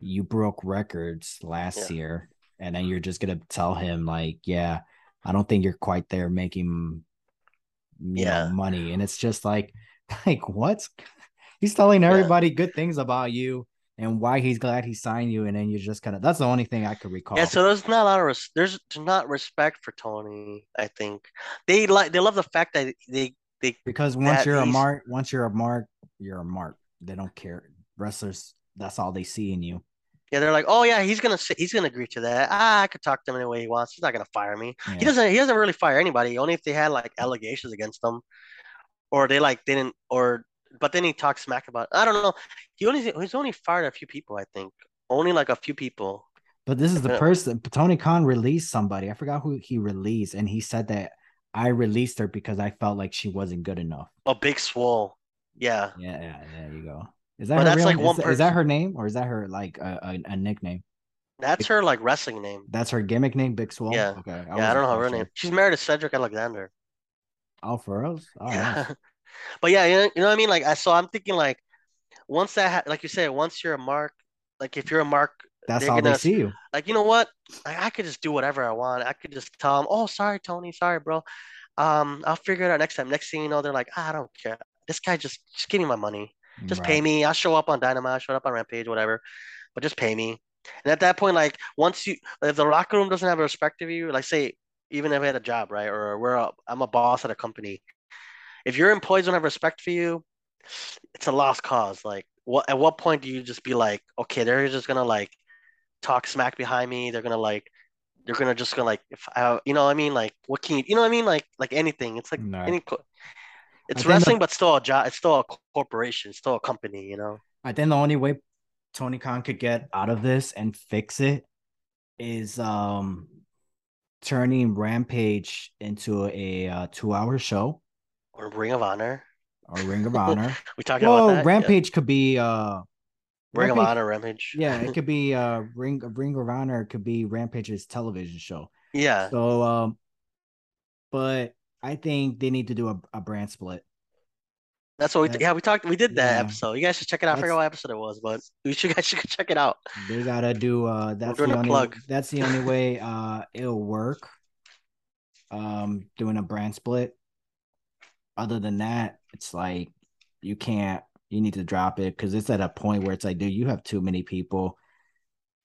you broke records last Yeah. year, and then you're just gonna tell him like, yeah, I don't think you're quite there making, Yeah. know, money, and it's just like, like what? He's telling Yeah. everybody good things about you and why he's glad he signed you, and then you're just kind of that's the only thing I could recall. Yeah, so there's not a lot of res- there's not respect for Tony. I think they like they love the fact that they they because once you're a mark, once you're a mark, you're a mark. They don't care. Wrestlers, that's all they see in you. yeah they're like oh yeah he's gonna say, he's gonna agree to that. Ah, I could talk to him any way he wants. He's not gonna fire me. Yeah. He doesn't he doesn't really fire anybody. Only if they had like allegations against them, or they like didn't or but then he talks smack about. I don't know. He only he's only fired a few people. I think only like a few people. But this is the person Tony Khan released somebody. I forgot who he released, and he said that I released her because I felt like she wasn't good enough. A big swole. Yeah. Yeah, yeah, there you go. Is that But that's real, like is one that- is that her name or is that her like a, a, a nickname? That's her like wrestling name. That's her gimmick name, Big Swole. Yeah. Okay. yeah, I don't know her real name. She's married to Cedric Alexander. Oh, for us. Oh, Yeah. But yeah, you know, you know what I mean? Like I so I'm thinking like once that ha- like you said, once you're a mark, like if you're a mark, That's how they see you. like you know what? Like, I could just do whatever I want. I could just tell them, "Oh, sorry, Tony, sorry, bro. Um, I'll figure it out next time." Next thing you know, they're like, "Ah, "I don't care. This guy just just give me my money. Just pay me. I'll show up on Dynamite, I'll show up on Rampage, whatever. But just pay me." And at that point, like once you, if the locker room doesn't have a respect of you, like say even if I had a job, right, or we're a, I'm a boss at a company, if your employees don't have respect for you, it's a lost cause. Like, what at what point do you just be like, okay, they're just gonna like talk smack behind me? They're gonna like They're gonna just gonna like if I, you know what I mean like what can you you know what I mean like like anything. It's like No. any it's wrestling, the- but still a job. It's still a corporation. It's still a company. You know. I think the only way Tony Khan could get out of this and fix it is um turning Rampage into a uh, two-hour show Or Ring of Honor. or Ring of Honor. We talking well, about that? Yeah. Rampage could be uh Ring of Honor, Rampage. Yeah, it could be uh Ring Ring of Honor could be Rampage's television show. yeah. So um but I think they need to do a, a brand split. That's what we That's- yeah we talked we did that yeah. episode. You guys should check it out. I forget what episode it was, but you should guys should check it out. They gotta do uh that's the only plug. that's the only way uh it'll work. Um doing a brand split. Other than that, it's like you can't you need to drop it because it's at a point where it's like, dude, you have too many people.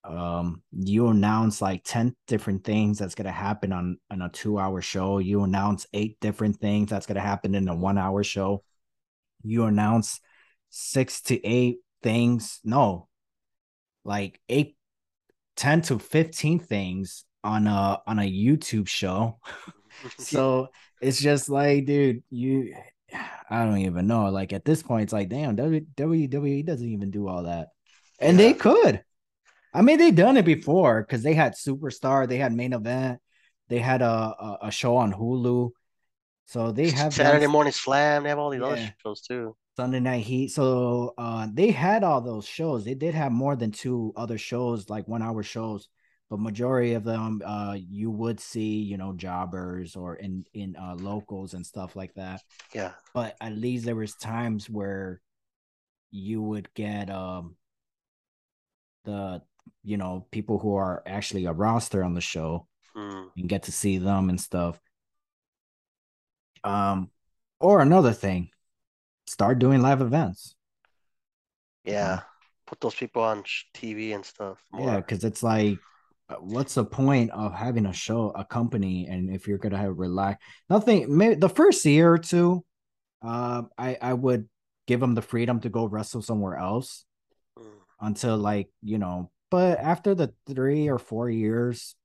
Um, you announce like 10 different things that's gonna happen on on a two-hour show. You announce eight different things that's gonna happen in a one-hour show. You announce six to eight things. No, like eight, 10 to 15 things on a on a YouTube show. so it's just like, dude, you I don't even know. Like at this point, it's like, damn, W- WWE doesn't even do all that. And they could. I mean, they done it before because they had Superstar, they had main event, they had a, a, a show on Hulu. So they have Saturday Morning Slam. They have all these other shows too. Sunday Night Heat. So uh they had all those shows. They did have more than two other shows, like one hour shows, but majority of them uh you would see, you know, jobbers or in in uh locals and stuff like that. Yeah. But at least there was times where you would get um the you know people who are actually a roster on the show Hmm. and get to see them and stuff. Um, or another thing, start doing live events. Yeah. Put those people on TV and stuff. Yeah, because it's like, what's the point of having a show, a company, and if you're gonna have relax, nothing. Maybe the first year or two, uh, I I would give them the freedom to go wrestle somewhere else Hmm. until like you know. But after the three or four years,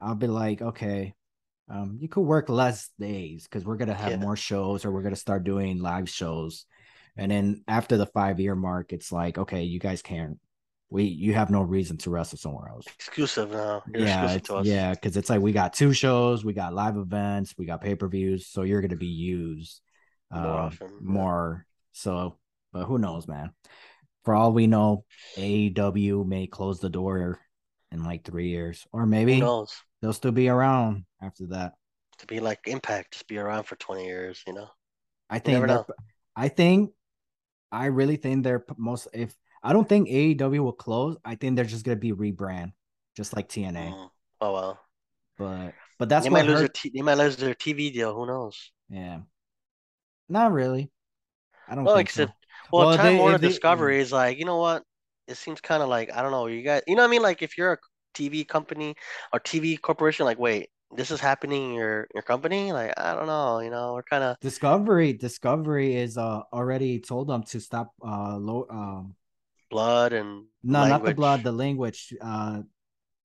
I'll be like, okay, um, you could work less days because we're gonna have Yeah. more shows or we're gonna start doing live shows. And then after the five year mark, it's like, okay, you guys can't. We you have no reason to wrestle somewhere else. Exclusive now. You're yeah, exclusive to us. yeah, because it's like we got two shows, we got live events, we got pay per views, so you're gonna be used More um, often, more. So, but who knows, man? For all we know, AEW may close the door in like three years, or maybe knows? they'll still be around after that. To be like Impact, just be around for 20 years, you know? I think. I think I really think they're most if I don't think AEW will close. I think they're just gonna be rebrand, just like TNA. Mm. Oh well. But but that's they what might lose their t- they might lose their TV deal. Who knows? Yeah, not really. I don't Well, think like so. well, Well, Time they- Warner if they- Discovery is like, you know what? It seems kind of like I don't know. You guys, you know what I mean? Like if you're a TV company or TV corporation, like wait, this is happening in your your company? Like I don't know. You know, we're kind of Discovery Discovery is uh already told them to stop uh low um blood and no not the blood the language uh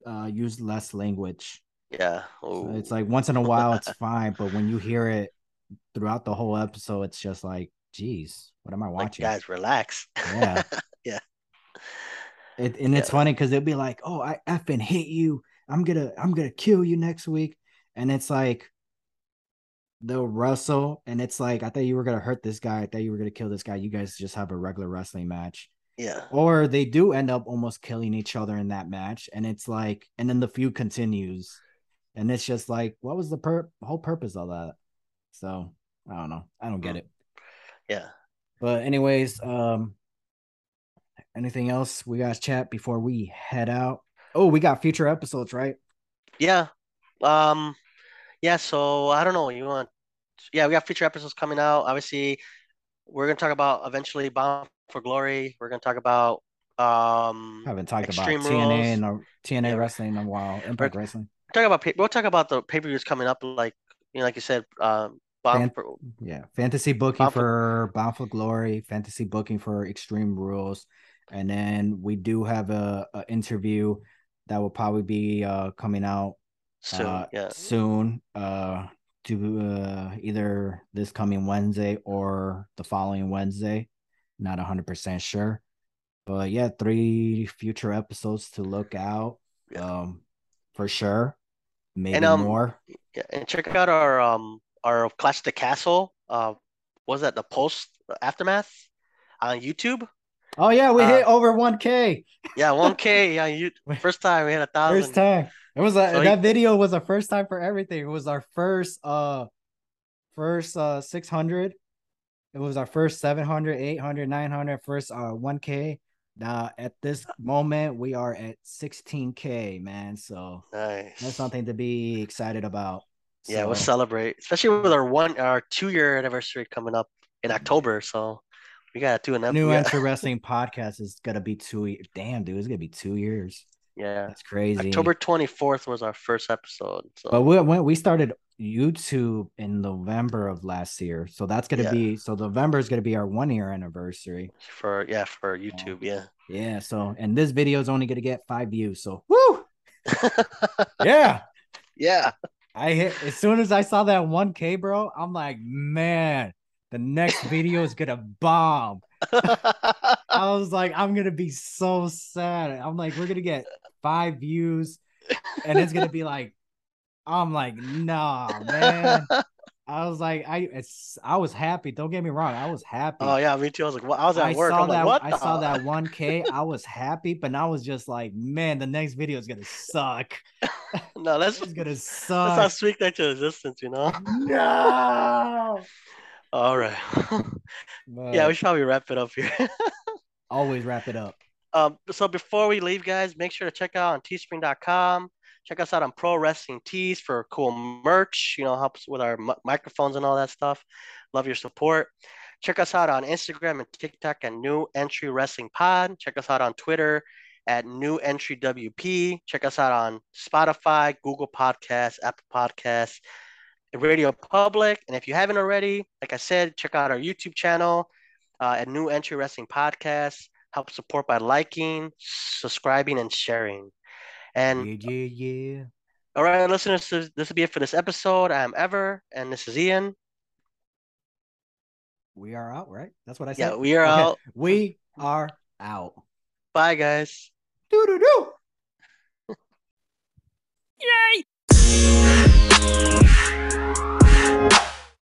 uh use less language. Yeah. So Oh, it's like once in a while it's fine, but when you hear it throughout the whole episode, it's just like, geez, what am I like watching? guys, relax. Yeah. Yeah. It, and it's Yeah. funny because they'll be like, "Oh, I effing hate you. I'm gonna, I'm gonna kill you next week," and it's like they'll wrestle, and it's like, "I thought you were gonna hurt this guy. I thought you were gonna kill this guy. You guys just have a regular wrestling match." Yeah. Or they do end up almost killing each other in that match, and it's like, and then the feud continues, and it's just like, what was the pur- whole purpose of that? So I don't know. I don't get Mm. it. Yeah. But anyways, um anything else we guys chat before we head out? Oh, we got future episodes, right? Yeah. Um yeah, so I don't know. You want yeah, we got future episodes coming out. Obviously, we're gonna talk about eventually Bound for Glory. We're gonna talk about um I haven't talked Extreme about TNA Rules. and uh, TNA Yeah. wrestling in a while. Impact Wrestling. talk about we'll talk about the pay-per-views coming up like you know, like you said, um Bound Fan- for Yeah. Fantasy booking Bound for- for Bound for Glory, fantasy booking for Extreme Rules. And then we do have a, a interview that will probably be uh coming out soon. uh, yeah. soon. Uh, to uh, either this coming Wednesday or the following Wednesday. Not hundred percent sure, but yeah, three future episodes to look out. Um, for sure. Maybe And, um, more. Yeah, and check out our um our Clash the Castle. Uh, was that the post aftermath on YouTube? Oh yeah, we uh, hit over one k. Yeah, 1K. Yeah, you first time we hit a thousand. First time. It was a, So he- that video was a first time for everything. It was our first uh first uh 600. It was our first 700, 800, 900, first uh 1k. Now at this moment we are at 16k, man. So Nice. that's something to be excited about. Yeah, we'll celebrate, especially with our one our two year anniversary coming up in October. So we gotta do an ep- new yeah, entry wrestling podcast is gonna be two years. Damn, dude, it's gonna be two years. yeah. That's crazy. October twenty fourth was our first episode. So But we when we started YouTube in November of last year, so that's gonna Yeah. be so November is gonna be our one year anniversary. for yeah for YouTube, yeah. Yeah. So and this video is only gonna get five views. So woo, yeah. yeah. I hit as soon as I saw that one K, bro. I'm like, man, the next video is gonna bomb. I was like, I'm gonna be so sad. I'm like, we're gonna get five views, and it's gonna be like, I'm like, nah, man. I was like, I it's I was happy. Don't get me wrong, I was happy. oh yeah, me too. I was like, what? I was at I work. saw I'm that. like, what? I saw that 1K. I was happy, but I was just like, man, the next video is gonna suck. No, let's It's gonna suck. That's not suck. speak that to existence, you know. No. All right. But yeah, we should probably wrap it up here. always wrap it up. Um, so before we leave, guys, make sure to check out on teespring.com. Check us out on Pro Wrestling Tees for cool merch, you know, helps with our mi- microphones and all that stuff. Love your support. Check us out on Instagram and TikTok at New Entry Wrestling Pod. Check us out on Twitter at New Entry WP. Check us out on Spotify, Google Podcasts, Apple Podcasts, Radio Public. And if you haven't already, like I said, check out our YouTube channel uh, at New Entry Wrestling Podcast. Help support by liking, subscribing, and sharing. And Yeah, yeah, yeah. all right, listeners, this this will be it for this episode. I'm Ever, and this is Ian. We are out, right? That's what I said. Yeah, we are Okay, out. We are out. Bye, guys. Do do do. Yay!